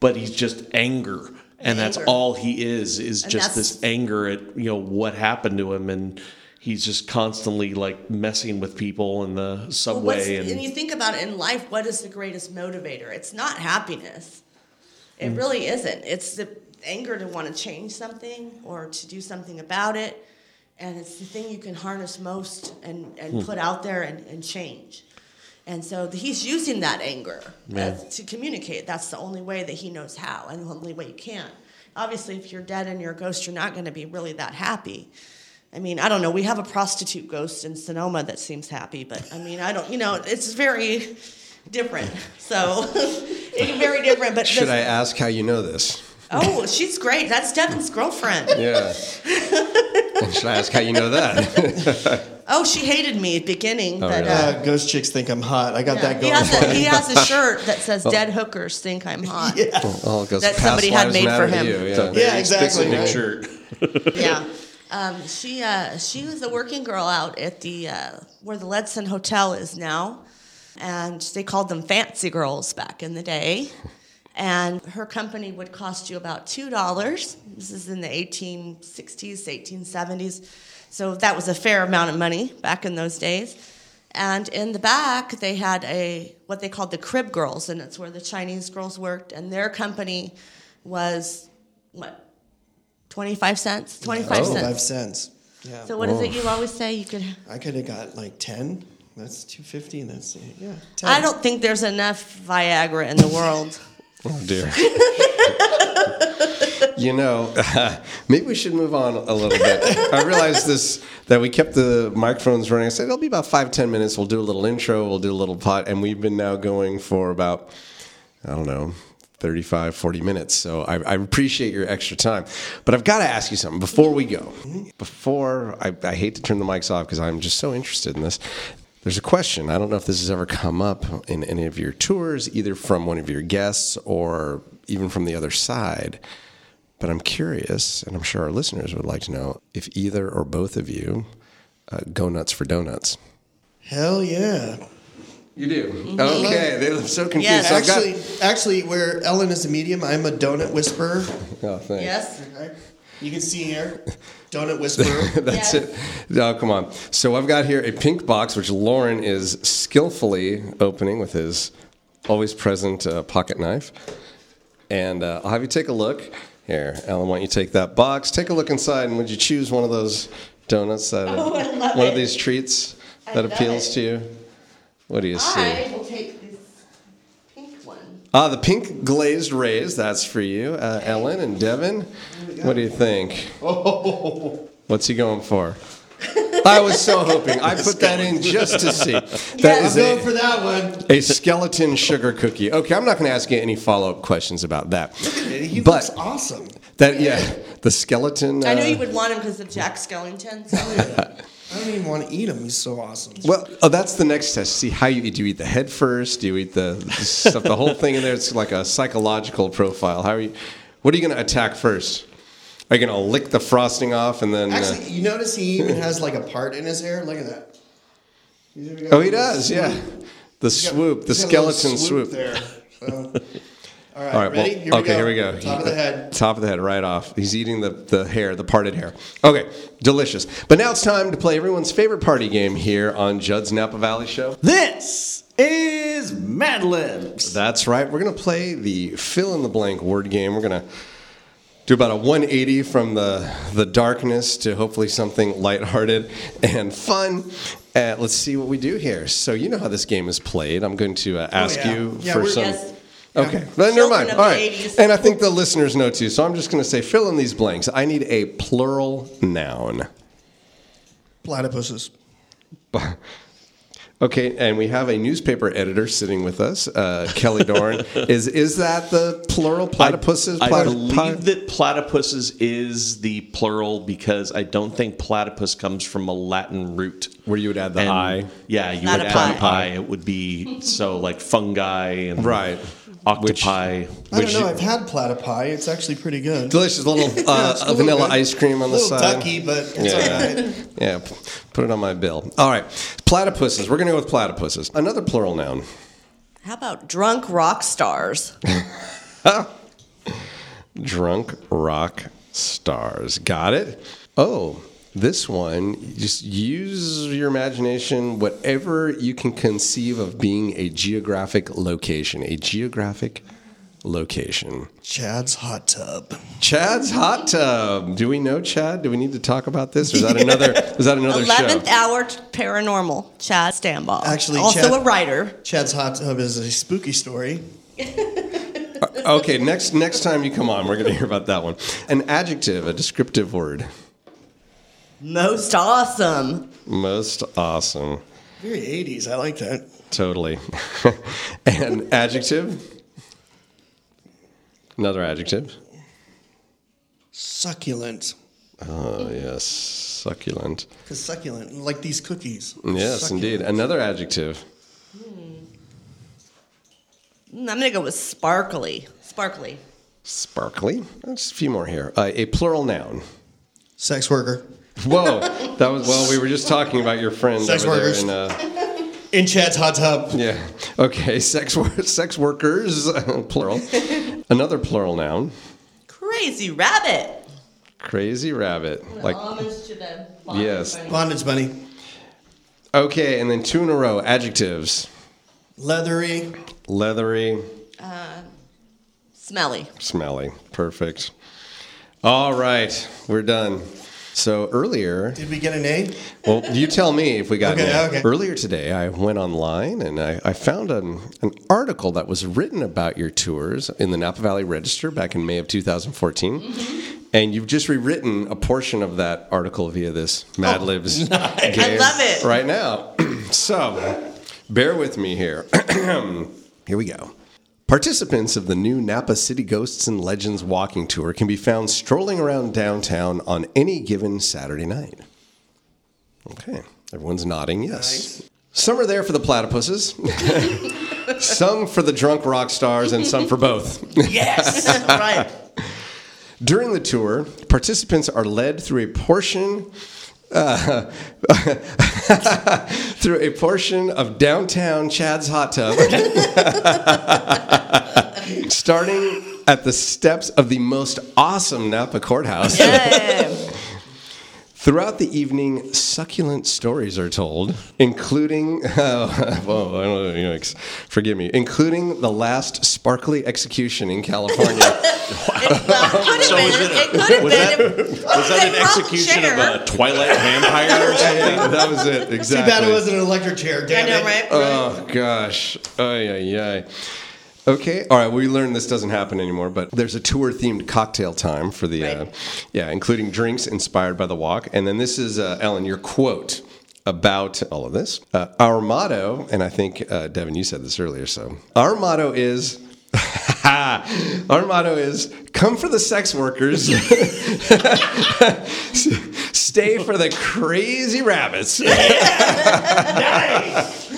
but he's just anger and that's Anger. all he is is And just this anger at you know what happened to him and he's just constantly like messing with people in the Well, subway and, and you think about it in life, what is the greatest motivator? It's not happiness. It Mm. really isn't. It's the anger to want to change something or to do something about it. And it's the thing you can harness most and, and Hmm. put out there and, and change. And so he's using that anger uh, Yeah. as- to communicate. That's the only way that he knows how and the only way you can. Obviously, if you're dead and you're a ghost, you're not going to be really that happy. I mean, I don't know. We have a prostitute ghost in Sonoma that seems happy, but I mean, I don't, you know, it's very different. So it's very different. But Should this- I ask how you know this? Oh, she's great. That's Devin's girlfriend. Yeah. Should I ask how you know that? Oh, she hated me at the beginning, but uh, Uh, ghost chicks think I'm hot. I got yeah. that he going. has a he has a shirt that says "Dead hookers think I'm hot." oh, That somebody had made for him. you, Yeah. very Yeah, exactly, specific right. shirt yeah. Um, she uh, she was a working girl out at the uh, where the Ledson Hotel is now, and they called them fancy girls back in the day. And her company would cost you about two dollars. This is in the 1860s, 1870s, so that was a fair amount of money back in those days. And in the back, they had a what they called the crib girls, and it's where the Chinese girls worked. And their company was what 25 cents 25 Five cents cents. Yeah. so what is it oh. you always say you could I could have got like 10. That's two fifty. That's yeah. 10. I don't think there's enough Viagra in the world. Oh dear. you know, maybe we should move on a little bit. I realized this that we kept the microphones running. I said it'll be about five ten minutes. We'll do a little intro. We'll do a little pot, and we've been now going for about I don't know. 35, 40 minutes. So I, I appreciate your extra time. But I've got to ask you something before we go. Before, I, I hate to turn the mics off because I'm just so interested in this. There's a question. I don't know if this has ever come up in any of your tours, either from one of your guests or even from the other side. But I'm curious, and I'm sure our listeners would like to know if either or both of you uh, go nuts for donuts. Hell yeah. You do? Okay. They look so confused. Yes. So I've got- Actually, actually, where Ellen is a medium, I'm a donut whisperer. oh, thanks. Yes. You can see here, donut whisperer. That's Yes. it. Oh, come on. So I've got here a pink box, which Lauren is skillfully opening with his always present uh, pocket knife. And uh, I'll have you take a look. Here, Ellen, why don't you take that box? Take a look inside, and would you choose one of those donuts that Oh, I love one of these treats I that appeals it. to you? What do you see? I will take this pink one. Ah, the pink glazed rays. That's for you, uh, Ellen and Devin. What do you think? What's he going for? I was so hoping. I put that in just to see. That Yes. is I'm going a, for that one. a skeleton sugar cookie. Okay, I'm not going to ask you any follow up questions about that. He But- looks awesome. That yeah, the skeleton. I knew uh, you would want him because of Jack Skellington. So. I don't even want to eat him. He's so awesome. Well, oh, that's the next test. See how you eat. Do you eat the head first? Do you eat the, the stuff? The whole thing in there. It's like a psychological profile. How are you? What are you going to attack first? Are you going to lick the frosting off and then? uh, Actually, you notice he even has like a part in his hair. Look at that. He's even got oh, he little does. Yeah, the He's got- swoop, the he's got a little skeleton swoop. there. So, all right, All right. ready? Well, here okay. go. Here we go. Top of the head. Top of the head, right off. He's eating the the hair, the parted hair. Okay, delicious. But now it's time to play everyone's favorite party game here on Judd's Napa Valley Show. This is Mad Libs. That's right. We're going to play the fill in the blank word game. We're going to do about a 180 from the the darkness to hopefully something lighthearted and fun. Uh, let's see what we do here. So you know how this game is played. I'm going to uh, ask yeah. you Yeah, for some. Yes. Okay, but never mind. All right, 80s. and I think the listeners know too. So I'm just going to say fill in these blanks. I need a plural noun. Platypuses. Okay, and we have a newspaper editor sitting with us, uh, Kelly Doren. is is that the plural platypuses? I, Platy- believe pla- that platypuses is the plural because I don't think platypus comes from a Latin root. Where you would add the And, I. Yeah, you Not would a add pie. I. It would be so like fungi and Right. Octopi. I don't know. I've had platypi. It's actually pretty good. Delicious little uh, it's a little vanilla good. ice cream on a the little side. ducky, but it's Yeah. all right. Yeah, put it on my bill. All right, platypuses. We're going to go with platypuses. Another plural noun. How about drunk rock stars? Drunk rock stars. Got it? Oh, this one, just use your imagination, whatever you can conceive of being a geographic location. A geographic location. Chad's hot tub. Chad's hot tub. Do we know Chad? Do we need to talk about this? Or is that another? Is that another Eleventh show? hour paranormal. Chad Stambaugh. Actually, also Chad- a writer. Chad's hot tub is a spooky story. Uh, okay, next next time you come on, we're going to hear about that one. An adjective, a descriptive word. Most awesome. Most awesome. Very 80s. I like that. Totally. An adjective. Another adjective. Succulent. Oh yes, succulent. Because succulent, like these cookies. Yes, Succulent. indeed. Another adjective. Mm, I'm gonna go with sparkly. Sparkly. Sparkly. Just a few more here. Uh, a plural noun. Sex worker. Whoa, that was well. We were just talking about your friend Sex over workers. there. In, uh, In Chad's hot tub. yeah. Okay. Sex wor- sex workers, plural. Another plural noun. Crazy rabbit. Crazy rabbit. Like homage to the Yes. Bondage bunny. okay, and then two in a row. Adjectives. Leathery. Leathery, Smelly. smelly. Perfect. All right, we're done. So earlier, Did we get an A? well, you tell me if we got Okay, any. okay. Earlier today, I went online and I, I found an, an article that was written about your tours in the Napa Valley Register back in May of 2014. Mm-hmm. And you've just rewritten a portion of that article via this Mad Libs game I love it. right now. so, bear with me here. here we go. Participants of the new Napa City Ghosts and Legends walking tour can be found strolling around downtown on any given Saturday night. Okay, everyone's nodding yes. Some are there for the platypuses, some for the drunk rock stars, and some for both. Yes, right. During the tour, participants are led through a portion uh, through a portion of downtown Chad's hot tub, starting at the steps of the most awesome Napa courthouse. Yay. Throughout the evening, succulent stories are told, including, uh, whoa, I don't know, you know, forgive me, including the last sparkly execution in California. Well, it could have So been. was It, it a- could have was that- if- Was that an execution chair. of a Twilight vampire or something? that was it, exactly. Too exactly. bad it wasn't an electric chair. I know, it. right? Oh gosh. Ay, ay, ay. Okay. All right. Well, We learned this doesn't happen anymore, but there's a tour themed cocktail time for the, uh, yeah, including drinks inspired by the walk. And then this is, uh, Ellen, your quote about all of this. Uh, our motto, and I think, uh, Devin, you said this earlier, so our motto is. Our motto is come for the sex workers, stay for the crazy rabbits. nice,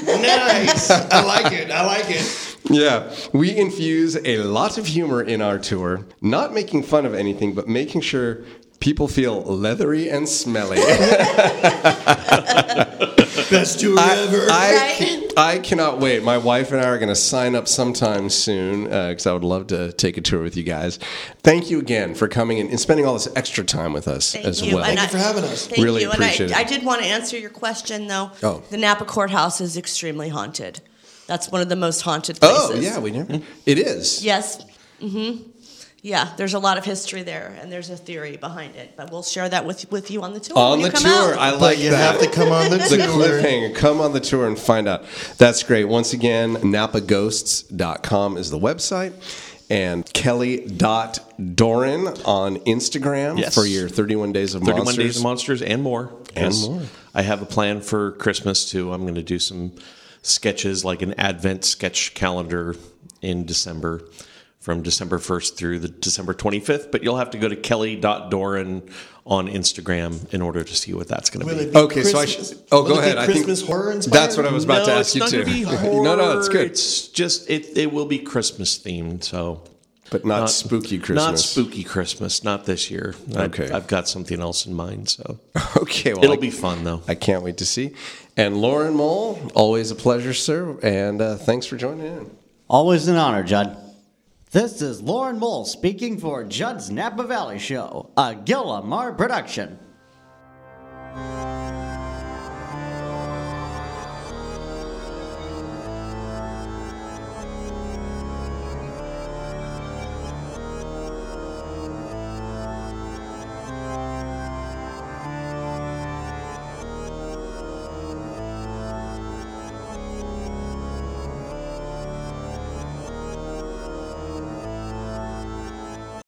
Nice. I like it. I like it. Yeah, we infuse a lot of humor in our tour, not making fun of anything, but making sure people feel leathery and smelly. Best tour ever. I, Right? I cannot wait. My wife and I are going to sign up sometime soon uh, because I would love to take a tour with you guys. Thank you again for coming in and spending all this extra time with us Thank as you. well. And Thank you for having us. Thank Really you. appreciate and I, it. I did want to answer your question, though. Oh. The Napa Courthouse is extremely haunted. That's one of the most haunted places. oh, yeah, we never. It is. Yes. Mm-hmm. Yeah, there's a lot of history there, and there's a theory behind it. But we'll share that with with you on the tour. On when the you come tour. out. I like But you that. have to come on the the tour. cliffhanger. Come on the tour and find out. That's great. Once again, napaghosts.com is the website. And Kelly.Doren on Instagram Yes. for your 31 Days of 31 Monsters. Days of Monsters and more. And more. I have a plan for Christmas too. I'm going to do some sketches, like an Advent sketch calendar in December, from December 1st through the December 25th. But you'll have to go to kelly.doren on Instagram in order to see what that's going to be. be Okay, so I should. Oh, will go it be ahead. I think Christmas horror inspired. That's what I was about to ask it's you not too. be no, horror. no, it's good. It's just it. It will be Christmas themed, so but not, spooky Christmas. Not spooky Christmas. Not this year. I- Okay. I've got something else in mind, so Okay, well, it'll I- be fun though. I can't wait to see. And Lauren Mole, always a pleasure, sir. And uh, thanks for joining in. Always an honor, Judd. This is Lauren Mole speaking for Judd's Napa Valley Show, a Gillamar production.